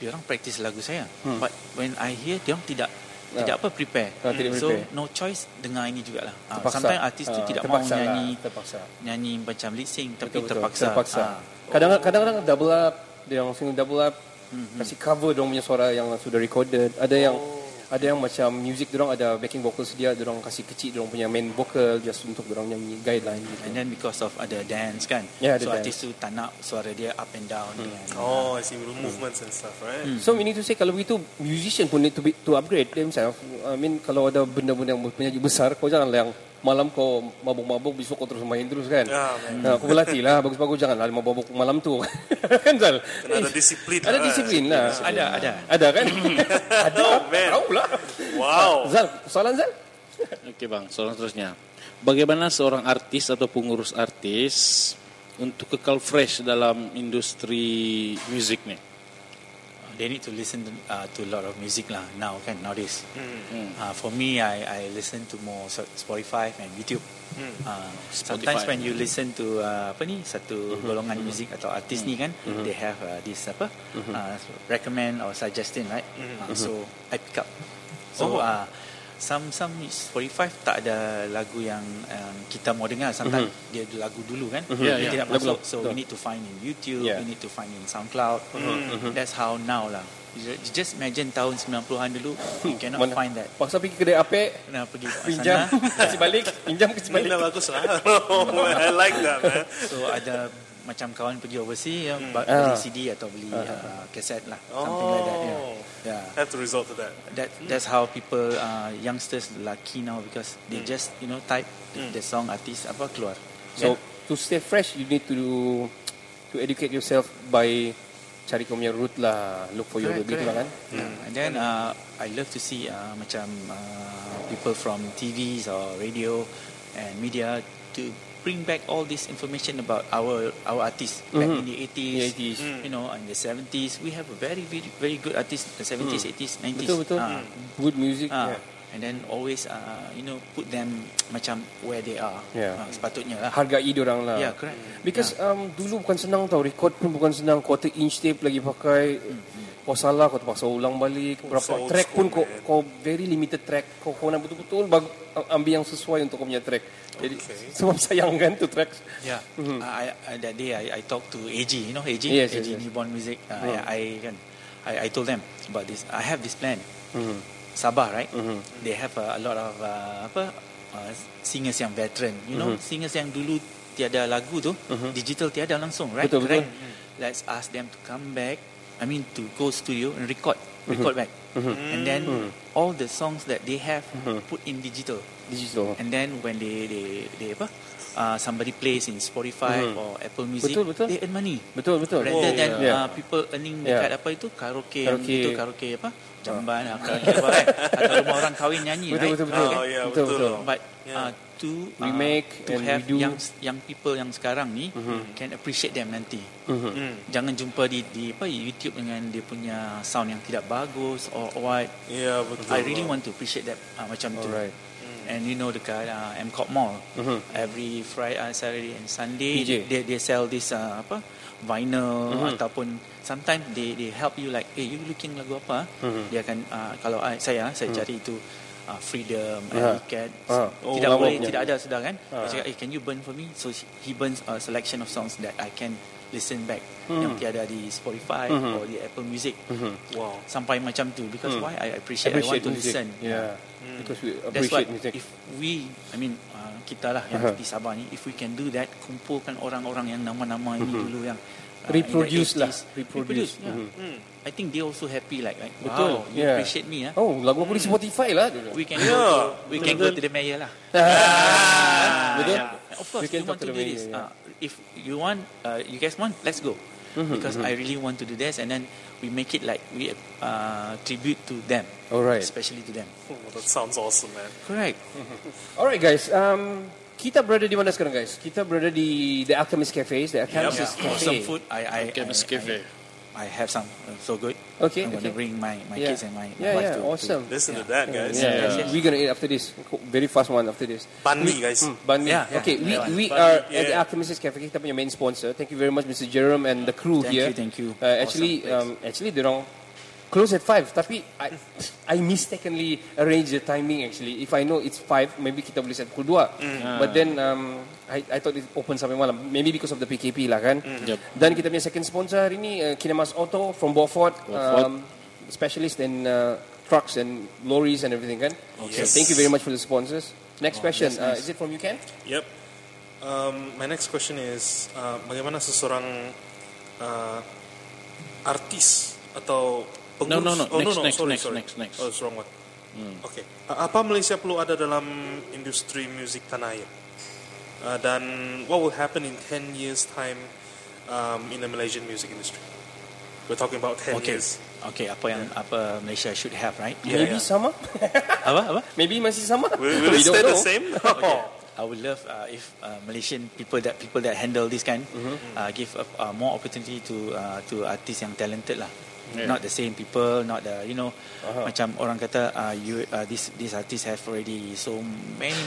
dia orang practice lagu saya. But when I hear dia orang tidak Ah. tidak apa prepare. Ah, tidak so prepare. no choice dengar ini jugalah. Uh, sometimes artis tu Ah, tidak mau lah, nyanyi terpaksa. nyanyi macam lip sync tapi Betul, terpaksa. terpaksa. Ah. Kadang-kadang kadang-kadang double up, dia yang sing double up, Mhm. kasih cover dong punya suara yang sudah recorded. Ada yang Oh. Ada yang macam music dorang ada backing vocals dia, dorang kasih kecil dorang punya main vocal just untuk dorang nyanyi guideline gitu. And then because of ada dance kan. Ada so dance. artis tu tak nak suara dia up and down. Kan. Oh, I see. Movements and stuff, right? So meaning to say kalau begitu musician pun need to be, to upgrade themselves. I mean kalau ada benda-benda yang penyanyi besar kau janganlah yang malam kau mabuk-mabuk besok kau terus main terus kan. Yeah, man. Nah, kau berlatih lah bagus-bagus janganlah mabuk malam tu. (laughs) kan Zal? Kena ada disiplin Ada lah. disiplin lah. Ada ada. Ada kan? (laughs) ada. Oh, man. Tahu lah. Wow. Zal, soalan Zal? Oke bang, soalan seterusnya. Bagaimana seorang artis atau pengurus artis untuk kekal fresh dalam industri musik nih? They need to listen to, uh, to a lot of music lah now kan nowadays. Uh, for me, I I listen to more Spotify and YouTube. Uh, sometimes Spotify. when you listen to uh, apa ni satu golongan music atau artis ni kan, they have uh, this apa uh, recommend or suggestion right. Uh, so I pick up. So uh, some some Spotify tak ada lagu yang um, kita mau dengar. Sometimes dia ada lagu dulu kan. Ya, Dia ya. tidak Lagu- masuk. So we need to find in YouTube. Yeah. We need to find in SoundCloud. That's how now lah. You ju- just imagine tahun 90-an dulu, you (laughs) cannot Mana- find that. Paksa pergi kedai apek, Kena pergi pinjam, (laughs) kasih balik, pinjam, kasih Ini balik. bagus lah. (laughs) oh, I like that, man. So ada macam kawan pergi overseas ya, ba- Ah. beli CD atau beli uh, kaset lah, something like that. Yeah. Oh, Yeah. have to resort to that. That that's how people uh, youngsters lucky now because they just you know type the song artist apa keluar. So to stay fresh, you need to to educate yourself by cari kau punya root lah, look for your root gitu lah kan. Yeah. And then uh, I love to see uh, macam uh, people from TVs or radio and media to bring back all this information about our our artists back in the 80s, The 80s. you know, in the 70s. We have a very very, very good artists the 70s, 80s, 90s. Betul betul. Ah. Good music. Ah, yeah. And then always uh, you know put them (tsk) macam where they are. Yeah. Ah, sepatutnya lah. Hargai orang lah. Yeah, correct. Because um, dulu bukan senang tau Record pun bukan senang Quarter inch tape lagi pakai Kau salah kau terpaksa ulang balik Berapa so old track pun kau, kau very limited track Kau, kau nak betul-betul bag, Ambil yang sesuai untuk kau punya track Jadi Okay. (laughs) sebab sayang kan tu track Yeah. I, I that day I, I talked to AG, you know AG, Mm-hmm. Yes, AG yes, yes. Newborn Music. Uh, Mm. I, I kan, I, I told them about this. I have this plan. Mhm. Sabah, right? Mhm. They have a, a lot of uh, apa uh, singers yang veteran. You know, Mhm. singers yang dulu tiada lagu tu, digital tiada langsung, right? Betul, betul. Let's ask them to come back. I mean, to go studio and record, record back, and then all the songs that they have put in digital. Digital And then when they they they apa? Uh, somebody plays in Spotify Mhm. or Apple Music, Betul, betul. they earn money. Betul betul Rather than yeah. uh, people earning Yeah. dekat apa itu karaoke, Karaoke. karaoke. itu karaoke apa? Jamban, uh. karaoke apa kan? (laughs) Atau rumah orang kahwin nyanyi, Betul right? betul betul Oh, yeah, Betul betul. betul But Yeah. uh, to uh, Remake to and have redo. young young people yang sekarang ni can appreciate them nanti. Mhm. Jangan jumpa di di apa YouTube dengan dia punya sound yang tidak bagus or what. Yeah, betul. I really want to appreciate that uh, macam tu. And you know dekat uh, MCOP Mall Mhm. every Friday, uh, Saturday and Sunday PJ. they they sell this uh, apa vinyl Mhm. ataupun sometimes they they help you like hey you looking lagu apa Mhm. dia akan uh, kalau I, saya saya cari itu uh, Freedom Ah. and Weekend Ah. Oh, tidak lama boleh punya. tidak ada sudah kan Ah. dia cakap hey can you burn for me so he burns a selection of songs that I can listen back Mhm. yang tiada di Spotify Mhm. or di Apple Music Mhm. Wow. sampai macam tu because Hmm. why I appreciate, I want to music. listen Yeah Because we That's why appreciate music if we, I mean uh, kita lah yang Uh-huh. di Sabah ni, if we can do that, kumpulkan orang-orang yang nama-nama ini dulu yang uh, Reproduce in the lah 80s. Reproduce yeah. Mhm. I think they also happy like, like Betul, wow, you yeah. appreciate me ah. Oh lagu aku di Spotify lah We can Yeah, go to, we can go to the mayor lah. (laughs) Betul Yeah. Of course, We can you talk want to to, the do mayor, this. yeah. Uh, if you want, uh, you guys want, let's go. Mhm, Because mhm. I really want to do this, and then we make it like we uh, tribute to them, Alright especially to them. Oh, that sounds awesome, man. Correct. Alright guys, um, kita berada di mana sekarang guys? Kita berada di The Alchemist Cafes, The Alchemist Yeah, Cafe. awesome food. I I Alchemist I, Cafe. I, I have some uh, so good. Okay, I'm okay. gonna bring my, my Yeah. kids and my, my Yeah, wife yeah, to, awesome. Listen to that, guys. Yeah, Yes, yeah. yes. we're gonna eat after this. Very fast one after this. Banh mi, guys. Mm, banh mi. Yeah, yeah, okay, we, that one. we Banh mi, are at the yeah. Alchemist Cafe. Kita punya main sponsor. Thank you very much, Mr. Jerome and the crew Thank here. you, thank you. Uh, actually, Awesome um, actually, they don't close at five. Tapi I, I mistakenly arrange the timing. Actually, if I know it's five, maybe kita boleh set pukul dua. But then um, I, I thought it open sampai malam. Maybe because of the PKP lah kan. Yep. Dan kita punya second sponsor hari ni uh, Kinemas Auto from Beaufort. Beaufort. Um, specialist in uh, trucks and lorries and everything kan. So Yes. thank you very much for the sponsors. Next question, that's uh, nice. is it from you Ken? Yep. Um, my next question is, uh, bagaimana seseorang uh, artis atau pengurus? no, no. Oh, Next, no, no. next, sorry, next, sorry. next, next. Oh, it's wrong one. Okay. Uh, apa Malaysia perlu ada dalam industri musik tanah air? Uh, dan what will happen in 10 years time um, in the Malaysian music industry? We're talking about 10 Okay. years. Okay, apa yang apa Malaysia should have, right? Yeah, Maybe yeah. sama. (laughs) Apa apa? Maybe masih sama. Will, will (laughs) We it don't stay the know. same? (laughs) Okay. I would love uh, if uh, Malaysian people that people that handle this kind uh, give uh, uh, more opportunity to uh, to artists yang talented lah. Yeah. Not the same people, not the you know uh-huh. macam orang kata uh, you uh, this this artist have already so many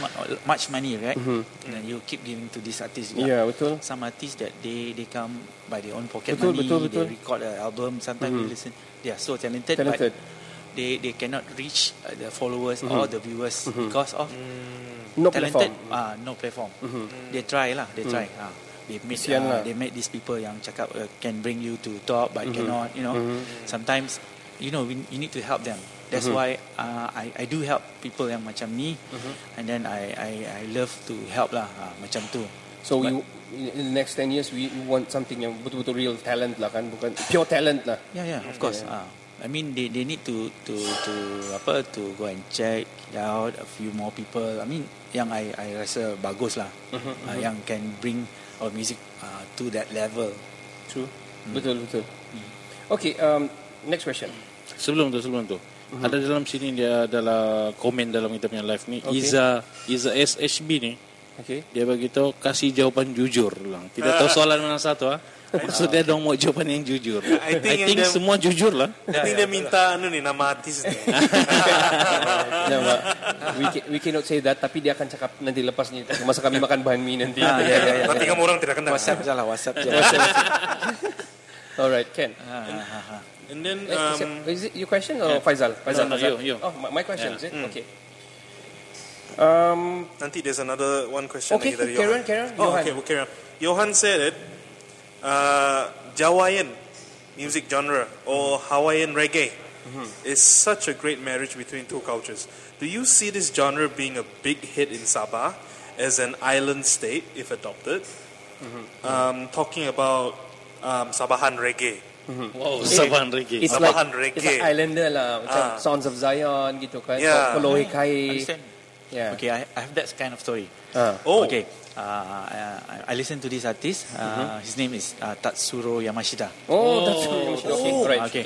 much money right mm-hmm. and you keep giving to this artist juga. Yeah, betul. Some artists that they they come by their own pocket Betul, money, betul, betul. they record an album, sometimes Mhm. we listen. They are so talented, Talented. but they they cannot reach uh, the followers or the viewers because of No talented platform. ah no platform. They try lah, they try. Ah, they make Kesian uh, lah. they make these people yang cakap uh, can bring you to top but cannot. You know, sometimes you know we, you need to help them. That's why uh, I I do help people yang macam ni, and then I I I love to help lah ah, macam tu. So But- we in the next 10 years we want something yang betul-betul real talent lah kan bukan pure talent lah. Yeah, yeah, of course. Ah, I mean, they they need to to to apa to go and check out a few more people. I mean, yang I I rasa bagus lah, uh, yang can bring our music uh, to that level. True. Betul betul. Okay, um, next question. Sebelum tu, sebelum tu. Ada dalam sini dia adalah komen dalam kita punya live ni. Okay. Iza Iza SHB ni Okay. dia bagi tahu kasih jawapan jujur lang. Tidak tahu soalan mana satu ah. Maksud dia dong mau jawapan yang jujur. I think yang dia- semua jujur lah. I think dia minta anu ni nama artis ni. (laughs) Ya, we, can, we cannot say that tapi dia akan cakap nanti lepas ni masa kami makan bahan mie nanti. Ah, ya, ya, ya. Nanti kamu orang tidak kenal. WhatsApp je lah, WhatsApp je. (laughs) Alright, Ken. Ah, ah, ah. And then Eh, is, um, it, is it your question or Faisal? Faisal, No, no, Faisal. you, you. Oh, my, my question Yeah. is it? Okay. Um, nanti there's another one question Okay, lagi dari on, Johan. carry on. Oh, Johan. okay, we'll carry on. Johan said it. Uh, Jawayan music genre or Hawaiian reggae Mm-hmm. is such a great marriage between two cultures. Do you see this genre being a big hit in Sabah as an island state if adopted? Mm-hmm. Um, talking about um, Sabahan reggae. Wow, Saban reggae. it's Sabahan like, it's reggae. like Islander lah, macam Ah. Sons of Zion gitu kan. Yeah. Kolohe Kai. Understand? Yeah. Okay, I, I have that kind of story. Ah. Oh, Okay, uh, I, I listen to this artist. Uh, His name is uh, Tatsuro Yamashita. Oh, that's true. Okay, Oh. right. Okay,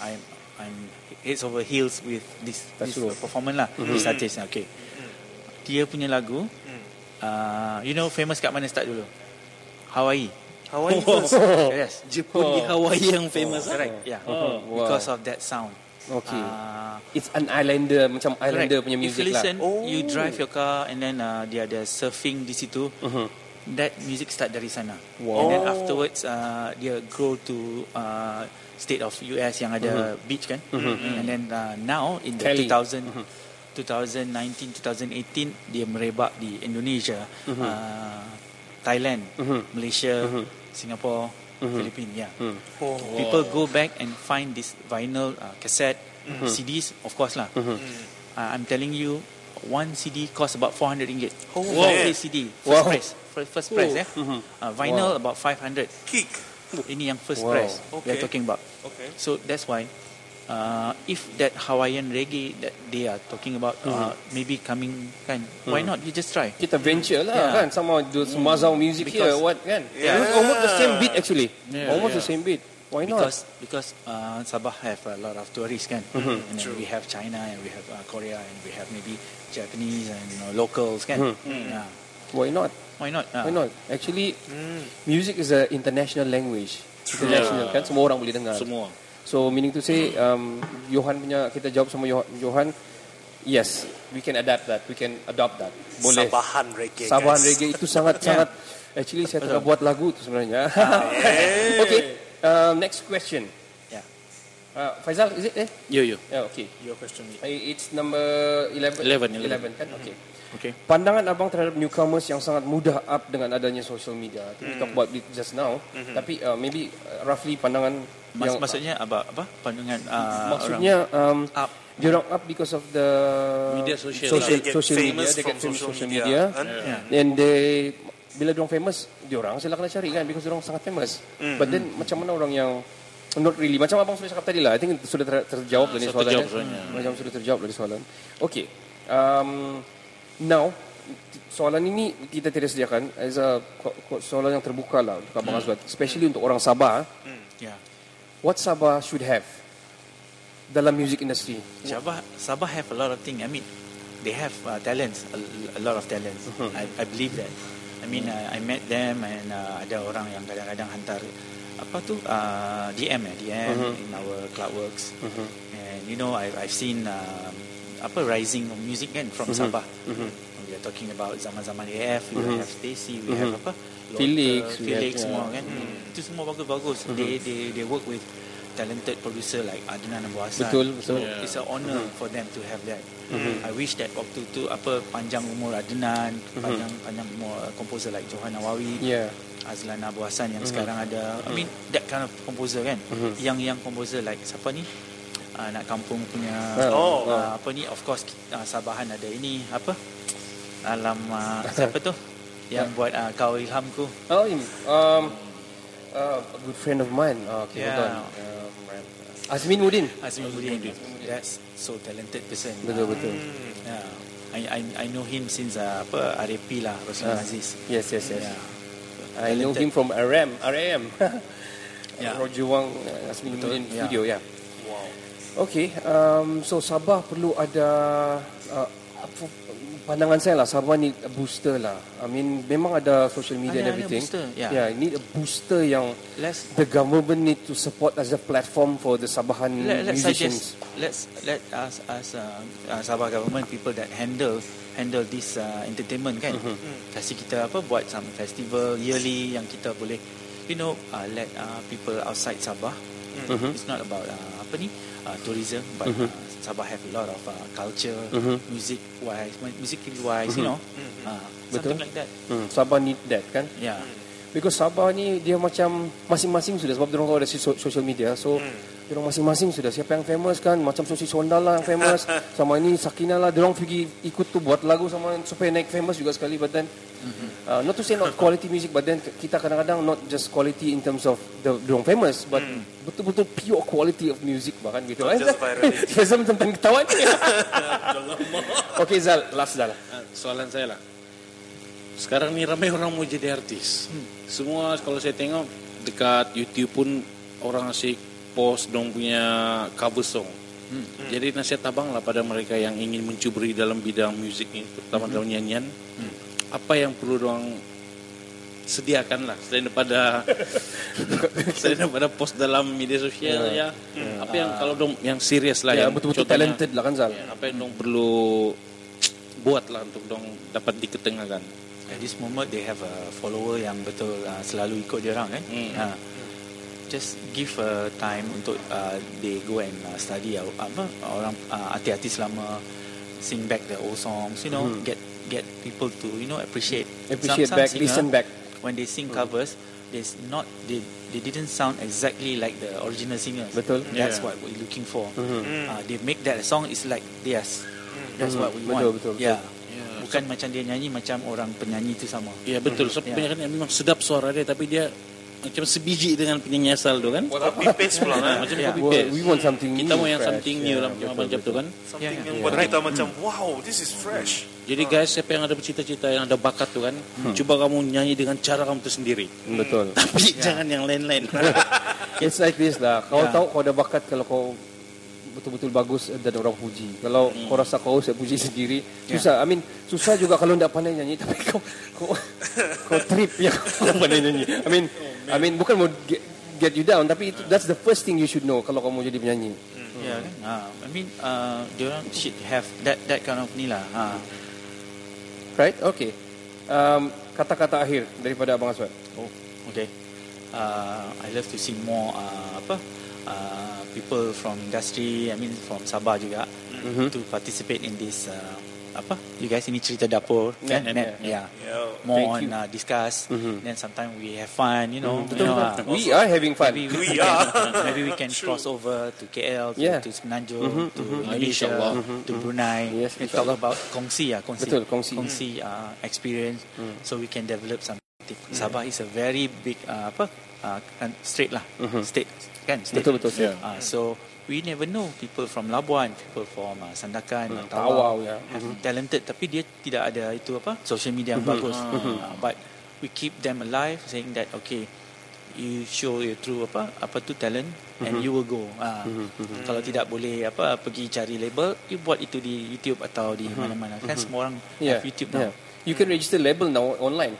I'm I'm heads over heels with this this Tatsuro. performance lah. This artist. Okay, dia punya lagu. Uh, you know famous kat mana start dulu? Hawaii. Hawaii (laughs) first. yes. Jepun di Hawaii yang famous. ah. Correct. Yeah. Oh, wow. Because of that sound. Okay. Uh, It's an Islander macam Islander Correct. punya If music you listen, lah. Oh. you drive your car and then uh, dia ada surfing di situ. That music start dari sana. Wow. And then afterwards uh, dia grow to uh, state of US yang ada beach kan. And then uh, now in the Cali. 2000 2019 2018 dia merebak di Indonesia, uh, Thailand, Malaysia, Singapore, Philippines. Yeah. Oh. People go back and find this vinyl uh, cassette, CDs, of course lah. Uh, I'm telling you, one CD costs about 400 ringgit. Oh, Wow. man. CD, first Wow. price, first, first price eh. Uh, vinyl about 500. Kick. Ini yang first Wow. price we are Okay. talking about. Okay. So that's why. Uh, if that Hawaiian reggae that they are talking about uh, maybe coming kan why not you just try Kita venture lah Yeah. kan sama do Mazau music here Because- what kan. Yeah. It's almost the same beat actually. Yeah, almost yeah. the same beat. Why not? because because uh, Sabah have a lot of tourists kan and then we have China and we have uh, Korea and we have maybe Japanese and you know, locals kan yeah. Why not? why not uh, Why not? Actually, music is a international language. International kan semua orang boleh dengar. Semua. So meaning to say, um, Johan punya kita jawab sama Johan. Yes, we can adapt that. We can adopt that. Boleh. Sabahan reggae. Sabahan guys. reggae itu sangat (laughs) sangat. Actually saya tengah buat lagu tu sebenarnya. (laughs) Yeah. okay. Uh, next question. yeah Uh, Faizal, is it? Eh? Yo yo. Yeah, okay. Your question. I- It's number 11. 11, 11 kan? Okay. Okay Pandangan abang terhadap newcomers yang sangat mudah up dengan adanya social media. We talk about it just now. Tapi uh, maybe uh, roughly pandangan Mas, yang maksudnya apa apa pandangan uh, maksudnya um, up dia orang up because of the Media sosial. social, They social media, famous they get famous social social media, media, kan? Yeah. and they bila orang famous, orang sila kena cari kan because orang sangat famous. But then macam mana orang yang not really macam abang sudah cakap tadi lah. I think sudah ter, terjawab dari sudah soalan. terjawab eh. soalnya. Macam sudah terjawab dari soalan. Okay. Um, now soalan ini kita tidak sediakan. As a soalan yang terbuka lah untuk abang Azwat, especially untuk orang Sabah. yeah What Sabah should have dalam music industry? Sabah Sabah have a lot of things I mean they have uh, talents a, a lot of talents. I, I believe that. I mean uh, I met them and uh, ada orang yang kadang-kadang hantar apa tu uh, DM ya DM in our Cloudworks. And you know I I've seen um, apa rising of music kan from Sabah. We are talking about zaman-zaman AF we have Stacy we have apa Felix, we Felix have, semua yeah. kan. Itu semua bagus-bagus. They they they work with talented producer like Adnan Abu Hassan Betul, so betul. it's an honor for them to have that. I wish that waktu tu apa panjang umur Adnan panjang panjang umur uh, composer like Johan Nawawi Yeah. Azlan Abu Hassan yang sekarang ada. I mean that kind of composer kan. Yang yang composer like siapa ni uh, nak kampung punya Oh. uh, apa ni of course uh, Sabahan ada ini apa alam uh, siapa tu yang buat uh, kau ilhamku Oh, ini. Um, uh, a good friend of mine. Oh, okay, Yeah. hold on. Um, right. Azmin Mudin. Azmin Budin that's so talented person Betul, Uh, betul. yeah. I, I I know him since uh, apa RAP lah Rasul Ah. Aziz Yes, yes, yes. yeah. I know Talented. him from RM. RM. Yeah. (laughs) Roger Wang, uh, Azmin Mudin yeah. video, ya. Okay, um, so Sabah perlu ada uh, pandangan saya lah Sabah ni booster lah. I mean memang ada social media Ada- and ada everything. booster, yeah. yeah, need a booster yang let's the government need to support as a platform for the Sabahan let, let's musicians. suggest let's let us as uh, uh, Sabah government people that handle handle this uh, entertainment kan Mm-hmm. kasih kita apa buat some festival yearly yang kita boleh you know uh, let uh, people outside Sabah Mm-hmm. it's not about uh, apa ni uh, tourism but uh, Sabah have a lot of uh, culture Mhm. music wise music wise you know uh, Betul. something like that Hmm, Sabah need that kan? yeah Because Sabah ni dia macam masing-masing sudah sebab dia orang ada so- social media. So dia orang masing-masing sudah siapa yang famous kan macam Sosi Sondal lah yang famous (laughs) sama ini Sakina lah dia orang pergi ikut tu buat lagu sama supaya naik famous juga sekali but then uh, not to say not (laughs) quality music but then kita kadang-kadang not just quality in terms of the dia orang famous but betul-betul pure quality of music bahkan gitu. Not just. Fazam tentang ketahuan. okay Zal, last Zal. Ah, soalan saya lah. Sekarang ni ramai orang mau jadi artis. Semua kalau saya tengok dekat YouTube pun orang asyik post dong punya cover song. Jadi nasihat abang lah pada mereka yang ingin mencuburi dalam bidang musik ni, terutama dalam nyanyian. Apa yang perlu dong sediakan lah selain daripada (laughs) selain daripada post dalam media sosial ya. Apa yang kalau dong yang serius lah Ya yang betul-betul contohnya- talented lah kan Zal. Ya, apa yang dong perlu buat lah untuk dong dapat diketengahkan. At this moment they have a follower yang betul uh, selalu ikut dia orang kan. Hmm. Uh, just give a time untuk uh, they go and uh, study uh, apa orang uh, artis-artis lama sing back the old songs, you know, get get people to you know appreciate Hmm. Appreciate back, singer, listen back. when they sing covers. There's not they they didn't sound exactly like the original singers. Betul. That's Yeah. what we're looking for. Mhm. Uh, they make that song is like theirs. That's Mhm. what we Betul, want. betul, betul. Yeah. Ya, Bukan macam dia nyanyi macam orang penyanyi itu sama. Ya betul. So, kebanyakan yang memang sedap suara dia tapi dia macam sebiji dengan penyanyi asal tu kan. Copy paste pula kan. Macam Ya. copy paste. we want something Kita mau yang something new Yeah, lah macam betul. tu kan. Something Yeah, yang yeah. buat kita macam wow, this is fresh. Jadi guys, siapa yang ada bercita-cita yang ada bakat tu kan, cuba kamu nyanyi dengan cara kamu tu sendiri. Betul. (laughs) Tapi jangan yang lain-lain. (laughs) It's like this lah. Kau Yeah. tahu kau ada bakat kalau kau betul-betul bagus dan orang puji. Kalau kau rasa kau saya puji sendiri, susah. I mean, susah juga kalau tidak pandai nyanyi tapi kau kau kau trip yang (laughs) kau pandai nyanyi. I mean, I mean bukan mau get, get you down tapi itu, that's the first thing you should know kalau kamu jadi penyanyi. Yeah, kan? Ha, I mean, uh, diorang should have that that kind of ni lah. Ha. Right? Okay. Um, kata-kata akhir daripada Abang Aswad. Oh, okay. Uh, I love to see more uh, apa uh, people from industry. I mean, from Sabah juga Mhm. to participate in this. Uh, apa? You guys ini cerita dapur, Net, kan? net, yeah. Yo. More Thank on you. uh, discuss. Mhm. Then sometimes we have fun. You know. Betul, you know, betul. uh, We are having fun. Maybe We we, are. can, (laughs) maybe we can cross over to KL, to, Yeah. to Semenanjung, Mhm, to mhm. Indonesia, InsyaAllah. to Brunei. Yes, we talk about kongsi ya, kongsi. Betul, kongsi. Kongsi uh, experience, so we can develop something. Sabah is a very big uh, apa uh, state lah, Mhm. state kan, state. Betul, betul, yeah. Uh, so we never know people from Labuan, people from uh, Sandakan, Hmm, Tawau, Tawau, ya. have talented, tapi dia tidak ada itu apa social media yang bagus. Uh, but we keep them alive, saying that okay, you show your true apa apa tu talent and you will go. Uh, Kalau tidak boleh apa pergi cari label, you buat itu di YouTube atau di mana-mana. Kan semua orang Yeah. have YouTube now. yeah. You can register label now online.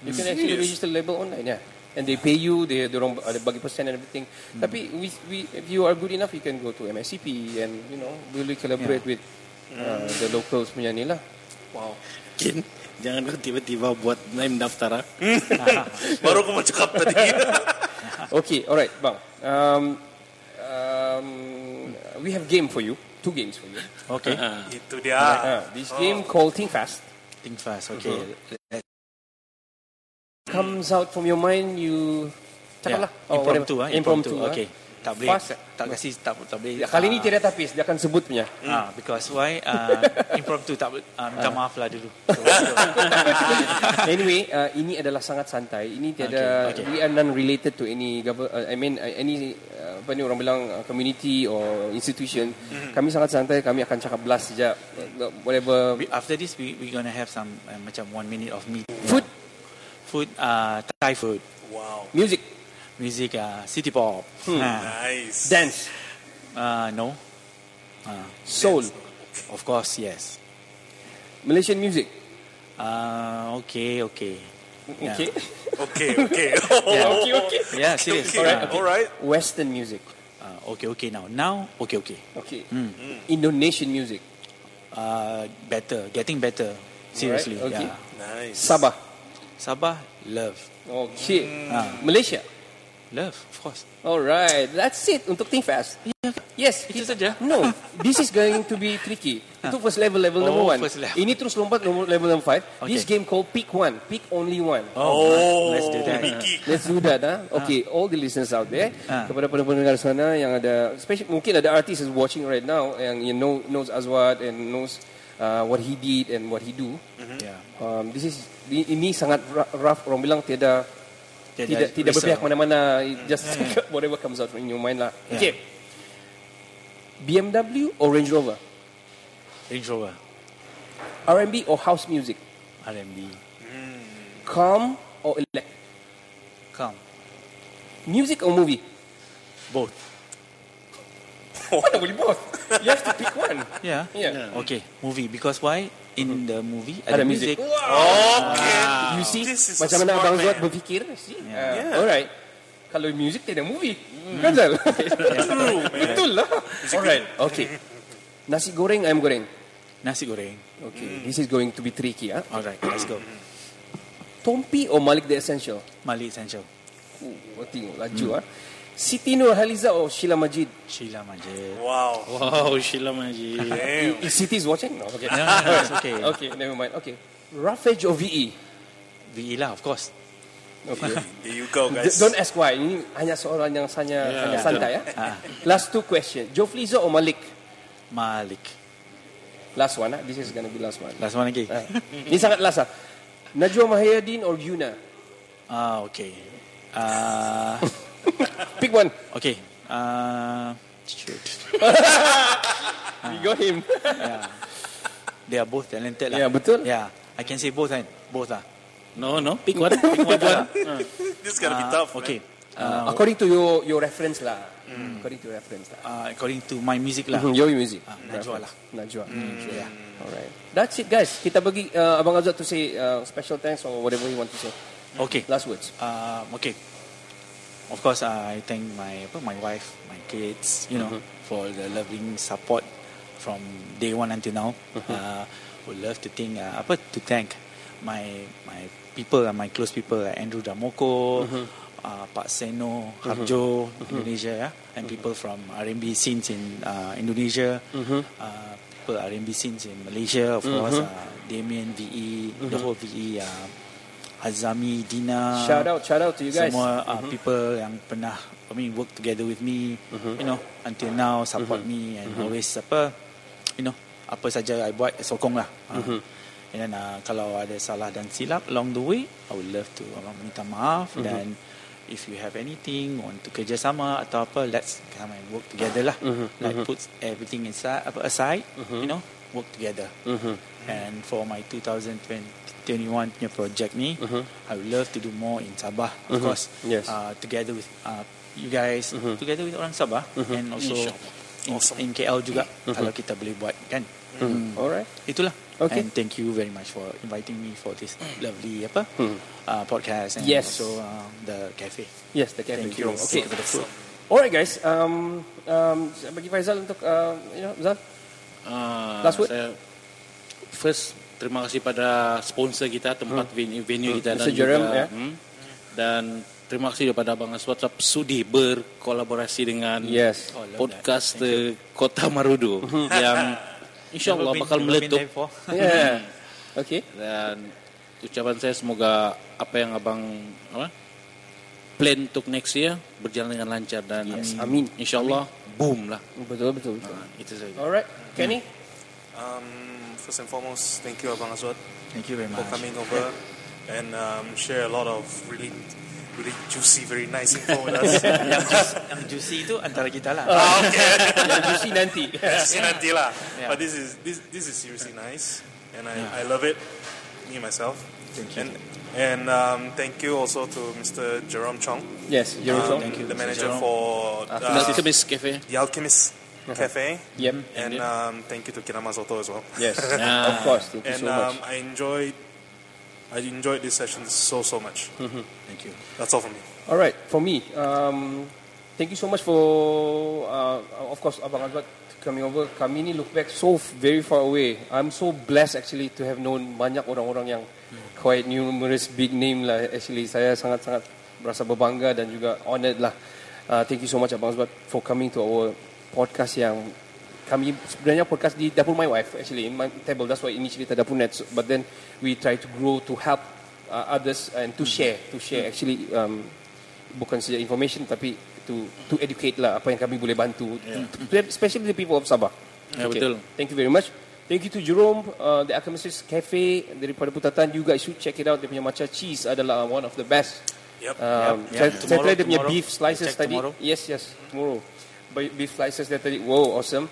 You can actually Serious? register label online, yeah. And they pay you, they they orang ada bagi persen and everything. Hmm. Tapi we, we if you are good enough, you can go to MSCP and you know really collaborate with uh, the locals punya ni lah. Wow. Kin, jangan kau tiba-tiba buat name daftar ah. (laughs) Baru aku mau cakap tadi. (laughs) Okay, alright, bang. Um, um, we have game for you, two games for you. Okay. Itu dia. Uh, this game called Think Fast Think fast. Okay. Let- comes out from your mind, you cakap lah. Yeah. Impromptu ah. Impromptu. ah. Okay. Tak boleh. Fast. Tak kasih tak tak boleh. Ya, kali ni ah, tidak tapis, dia akan sebut punya. Ah, because why? Uh, (laughs) impromptu tak. Uh, minta maaf lah dulu. So, (laughs) anyway, uh, ini adalah sangat santai. Ini tiada Okay, okay. we are non related to any government. Uh, I mean uh, any uh, apa ni orang bilang uh, community or institution. Kami sangat santai. Kami akan cakap belas saja. Uh, whatever we- after this, we we gonna have some uh, macam one minute of me. food, Food. Uh, Thai food. Wow. music, Music. Uh, city pop. Hmm. Ah, Nice. dance, uh, no. Uh, soul, of course, yes. Malaysian music. Uh, okay, okay. Yeah. Okay. (laughs) (laughs) Okay, okay. Yeah. okay, okay. Yeah, serious. okay. Uh, Alright. Western music. uh, okay, okay. Now, now, okay, okay. Okay. Hmm. Indonesian music. Uh, better, getting better. Seriously, okay. yeah. Nice. Sabah. Sabah, love, Okay. Ah. Malaysia. love, of course. Alright, that's it untuk Think Fast. Yes, Itu saja. No, (laughs) this is going to be tricky. Itu first level, level number Oh, one. first level. Ini terus lompat level, level number five. This Okay. game called Pick One. Pick only one. Oh, let's do that. Mickey. Let's do that. Huh? Okay, all the listeners out there, Ah. kepada pendengar sana yang ada, especially mungkin ada artis is watching right now yang you know knows Azwat and knows uh, what he did and what he do. Yeah. Um, this is ini sangat rough. Orang bilang tiada Tiada tidak tidak berpihak mana-mana. It Just (laughs) whatever comes out in your mind lah. Yeah. Okay. BMW or Range Rover? Range Rover, R&B or house music? R&B, Calm or elect? come, Music or movie? both. Mana boleh both? You have to pick one. Yeah. Yeah. Okay, movie. Because why? In the movie, Ada ada, music. music. Okay. You see, This is macam mana Abang. Zuat berfikir. See? Yeah. Uh, Alright. Kalau music tiada movie. Kan Zal? (laughs) Betul lah. Alright. Okay. Nasi goreng, ayam goreng. Nasi goreng. Okay. This is going to be tricky. Ah. Alright, let's go. Tompi or Malik the Essential? Mali Essential. Uh, tengok laju ah. Siti Nurhaliza or Sheila Majid? Sheila Majid. Wow. Wow, Sheila Majid. Damn. Is Siti is watching? No. Okay. No, no, no, it's okay. Okay, never mind. Okay. Roughage or VE? VE lah, of course. Okay. (laughs) Here you go, D- guys. Don't ask why. Ini hanya soalan yang hanya, hanya santai ya. Ah. Last two question. Joe Flizzo or Malik? Malik. Last one. Ah. This is gonna be last one. Last one lagi. Ah. Ini sangat last ah. Najwa Mahayadin or Yuna? Ah, okay. Uh, (laughs) (laughs) Pick one. okay. Uh, shoot. (laughs) You got him. They are both talented lah. Ya, betul. Yeah, I can say both kan. Both lah. No, no, pick one. Pick one. (laughs) This is gonna be Ah, tough. Okay. Man. Uh, According to your your reference lah. According to your reference lah. uh, according to my music lah. Mhm, Your music. Ah, Najwa lah. Najwa. Yeah. Alright. That's it guys. Kita bagi uh, Abang Azad to say uh, special thanks or whatever you want to say. Okay. Last words. Uh, okay. Of course, uh, I thank my my wife, my kids, you know, for the loving support from day one until now. Uh, would love to think uh, apa to thank my my people, uh, my close people, like Andrew Damoko, uh, Pak Seno, Harjo, Indonesia, yeah, and people from R&B scenes in uh, Indonesia, uh, people R&B scenes in Malaysia, of course, uh, Damien VE, the whole VE. Uh, Azami, Dina, Shout out, shout out to you guys. semua uh, people yang pernah I mean work together with me you know until now support me and always apa you know apa saja I buat sokong lah. Uh, and then uh, kalau ada salah dan silap along the way I would love to uh, minta maaf. Dan if you have anything want to kerjasama atau apa let's come and work together lah. Like put everything aside apa aside you know work together. And for my 2021 punya project ni I would love to do more in Sabah of course Yes. uh, together with uh, you guys together with orang Sabah and also in, Awesome. in KL juga kalau kita boleh buat kan. Hmm. Alright. Itulah. Okay. And thank you very much for inviting me for this lovely apa uh, podcast and Yes. also uh, the cafe. Yes, the cafe. Thank you. Okay. You for the food. Alright guys, um, um, bagi Faizal untuk, uh, you know, Zal. Ah, Last word? Saya first terima kasih pada sponsor kita tempat venue venue kita Mr. Jerem, ya. hmm, dan terima kasih kepada Abang Aswat sudi berkolaborasi dengan Yes. Oh, podcaster Kota Marudu yang (laughs) insyaallah bakal meletup. (laughs) Yeah. Okay. dan ucapan saya semoga apa yang abang apa plan untuk next year berjalan dengan lancar dan Amin. insyaallah boom lah Betul, betul, betul. Ah, itu saja Alright, Kenny. Um, first and foremost, thank you, Abang Azwat, Thank you very much. for coming over and um, share a lot of really, really juicy, very nice info with us. (laughs) yang, juicy, yang juicy itu antara kita lah. Ah, okay. (laughs) Yang juicy nanti. (laughs) Juicy nanti lah. Yeah. But this is this this is seriously nice, and I, I love it. Me myself. Thank you. And and um, thank you also to Mr. Jerome Chong, Yes, Jerome um, Song. thank you, the manager Jerome. for Uh, uh, Alchemist Cafe the Alchemist Cafe. Yep. And um, thank you to Kinamazoto as well. Yes. (laughs) Yeah. Of course. Thank you And so um. I enjoyed I enjoyed this session so so much. Thank you. That's all from me. All right, for me, um, thank you so much for, uh, of course, Abang Azwat coming over. Kami ni look back so very far away. I'm so blessed actually to have known banyak orang-orang yang quite numerous big name lah. Actually, saya sangat-sangat berasa berbangga dan juga honored lah. Uh, thank you so much Abang Azwat for coming to our podcast yang kami sebenarnya podcast di dapur my wife actually in my table that's why initially kita dapur net So- but then we try to grow to help uh, others and to share to share actually um, bukan saja information tapi to to educate lah apa yang kami boleh bantu especially the people of Sabah Ya, betul. thank you very much thank you to Jerome uh, the Alchemist Cafe daripada Putatan you guys should check it out dia punya matcha cheese adalah one of the best Yep. Um, Yep, saya, yep. saya dia punya beef slices tadi. tomorrow. Yes, yes, tomorrow. Beef slices dia tadi. Wow, awesome.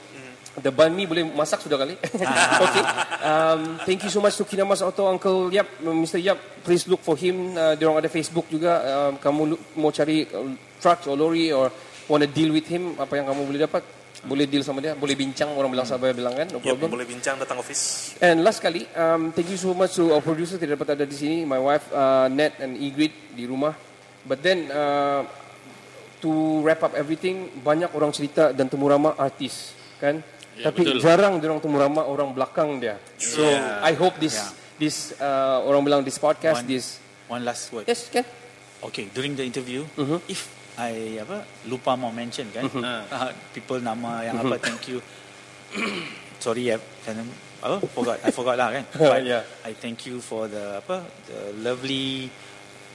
The banh mi boleh masak sudah kali. (laughs) okay. Um, thank you so much to Kinamas Auto Uncle Yap, Mr. Yap. Please look for him. Uh, dia orang ada Facebook juga. Um, kamu look, mau cari uh, truck or lorry or want to deal with him, apa yang kamu boleh dapat, boleh deal sama dia. Boleh bincang, orang bilang Sabah bilang kan, no Yep, problem. boleh bincang datang office. And last kali, um, thank you so much to our producer tidak dapat ada di sini, my wife uh, Nat and Ingrid di rumah. But then uh, to wrap up everything, banyak orang cerita dan temu ramah artis, kan? Ya, Tapi betul. jarang orang temu ramah orang belakang dia. So I hope this Yeah. this uh, orang bilang this podcast One- this One last word. yes kan? Okay, during the interview, Mhm. if I apa lupa mau mention kan, uh, people nama yang apa, thank you. (coughs) Sorry ya, kan apa forgot, I forgot lah kan. (laughs) But Yeah. I thank you for the apa the lovely,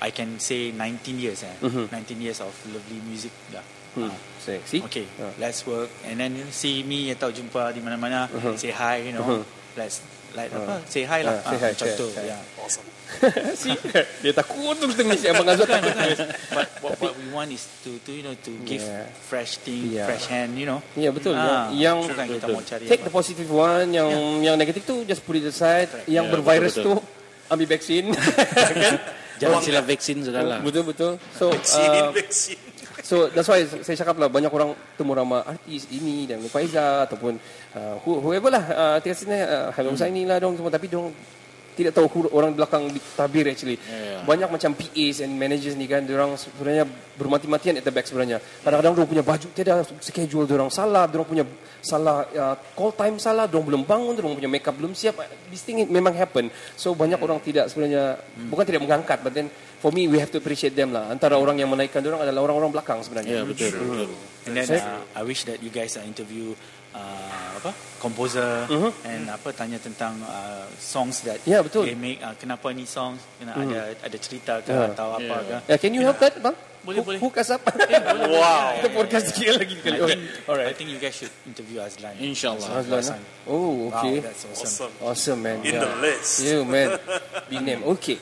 I can say 19 years eh, 19 years of lovely music lah. Hmm. Ah. See, see? Okay, Ah. let's work and then see me atau jumpa di mana-mana, say hi, you know, let's like apa, say hi lah. Ah, say Ah, hi, macam tu, share. yeah. Awesome. (laughs) see? Dia takut terus dengan si Abang Azwar takut. But what, what we want is to, to you know to give Yeah. fresh thing, Yeah. fresh hand, you know. Ya betul. Ah, yang itu kan kita mau cari. take apa. the positive one, yang yang negatif tu just put it aside. Yang Ya, bervirus betul, tu ambil vaksin. (laughs) kan? Jangan sila vaksin sudah lah Betul betul. So Vaksin, uh, vaksin. so that's why saya cakap lah banyak orang temu ramah artis ini dan Faiza ataupun uh, who- whoever lah uh, tiga sini uh, Hello Zaini lah dong semua tapi dong tidak tahu orang belakang di tabir actually. Yeah. Banyak macam PAs and managers ni kan, orang sebenarnya bermati-matian at the back sebenarnya. Kadang-kadang orang punya baju tidak schedule orang salah, orang punya salah uh, call time salah, orang belum bangun, orang punya makeup belum siap. This thing memang happen. So banyak orang tidak sebenarnya bukan tidak mengangkat, but then for me we have to appreciate them lah. Antara orang yang menaikkan orang adalah orang-orang belakang sebenarnya. ya betul betul And then uh, I wish that you guys uh, interview uh, apa composer and apa tanya tentang uh, songs that Ya, betul. they make uh, kenapa ni songs kena ada ada cerita ke Ya. atau apa ke. Yeah, can you help that, bang? Boleh, Hook- boleh. Hook us up. (laughs) Wow. Kita podcast sikit lagi kali. I think, Alright. I think you guys should interview Azlan. insyaallah Azlan? Oh, okay. Wow, that's awesome. Awesome. Awesome man. In Yeah. the list. Yeah man. Big name. Okay.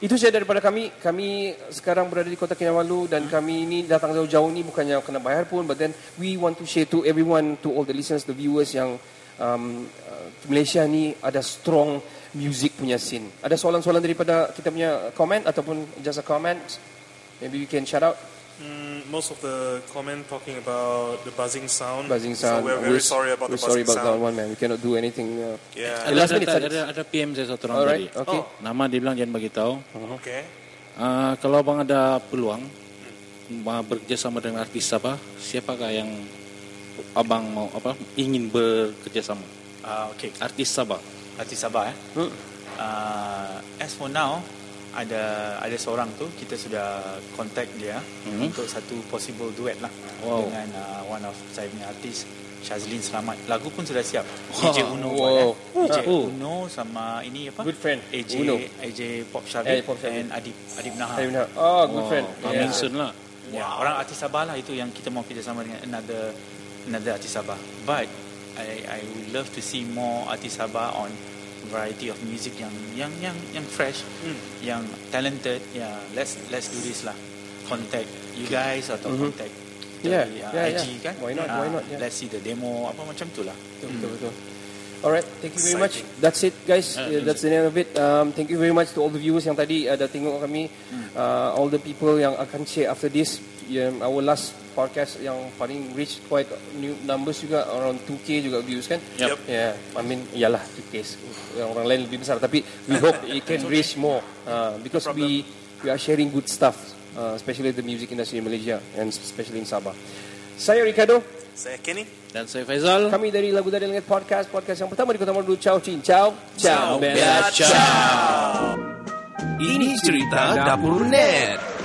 Itu saja daripada kami. Kami sekarang berada di Kota Kinabalu dan kami ini datang jauh-jauh ni bukannya kena bayar pun but then we want to share to everyone to all the listeners the viewers yang um, uh, Malaysia ni ada strong music punya scene. Ada soalan-soalan daripada kita punya comment ataupun just a comment? Maybe we can shout out. Mm, most of the comment talking about the buzzing sound. Buzzing sound. So we're very sorry about we're the sorry buzzing about that sound. one, man. We cannot do anything. Uh, Yeah. Ada, last minute, ada, ada, ada PM saya satu orang Alright, tadi. okay. Oh. Nama dia bilang jangan bagi tahu. Okay. Uh, kalau abang ada peluang uh, bekerja sama dengan artis apa, siapakah yang abang mau apa ingin bekerja sama? Uh, okay, Artis Sabah. artis Sabah eh. Hmm. Uh, as for now, ada ada seorang tu kita sudah contact dia Hmm. untuk satu possible duet lah Wow. dengan uh, one of saya punya artis Shazlin Selamat. Lagu pun sudah siap. Wow. AJ Uno Wow. buat eh. AJ Oh. Uno sama ini apa? Good friend, AJ Uno. AJ Pop Eh, Shabib. and Adib Adib Nahar. Saya benar. Oh, good friend. Coming Yeah. soon lah. Ya, orang artis Sabah lah itu yang kita mau kerjasama dengan another another artis Sabah. But I I would love to see more artis Sabah on variety of music yang yang yang yang fresh, yang talented. Yeah, let's let's do this lah. Contact you guys atau contact Yeah, dari, uh, yeah, IG yeah. kan. Why not, Ah, why not, yeah. Let's see the demo apa macam tu lah. Betul, betul, betul. Alright, thank you very much. That's it, guys. Uh, that's the end of it. Um, thank you very much to all the viewers yang tadi uh, dah tengok kami. Uh, all the people yang akan share after this. Um, our last podcast yang paling reach quite new numbers juga around 2k juga views kan? Yep. Yeah, I mean, iyalah 2k. Yang orang lain lebih besar tapi we hope (laughs) it can reach more uh, because we we are sharing good stuff, uh, especially the music industry in Malaysia and especially in Sabah. Saya Ricardo. Saya Kenny. Dan saya Faizal. Kami dari Lagu Dari Langit Podcast Podcast yang pertama di Kota Marudu Ciao Cin Ciao Ciao Bella Ciao. Ini cerita Dapur Net.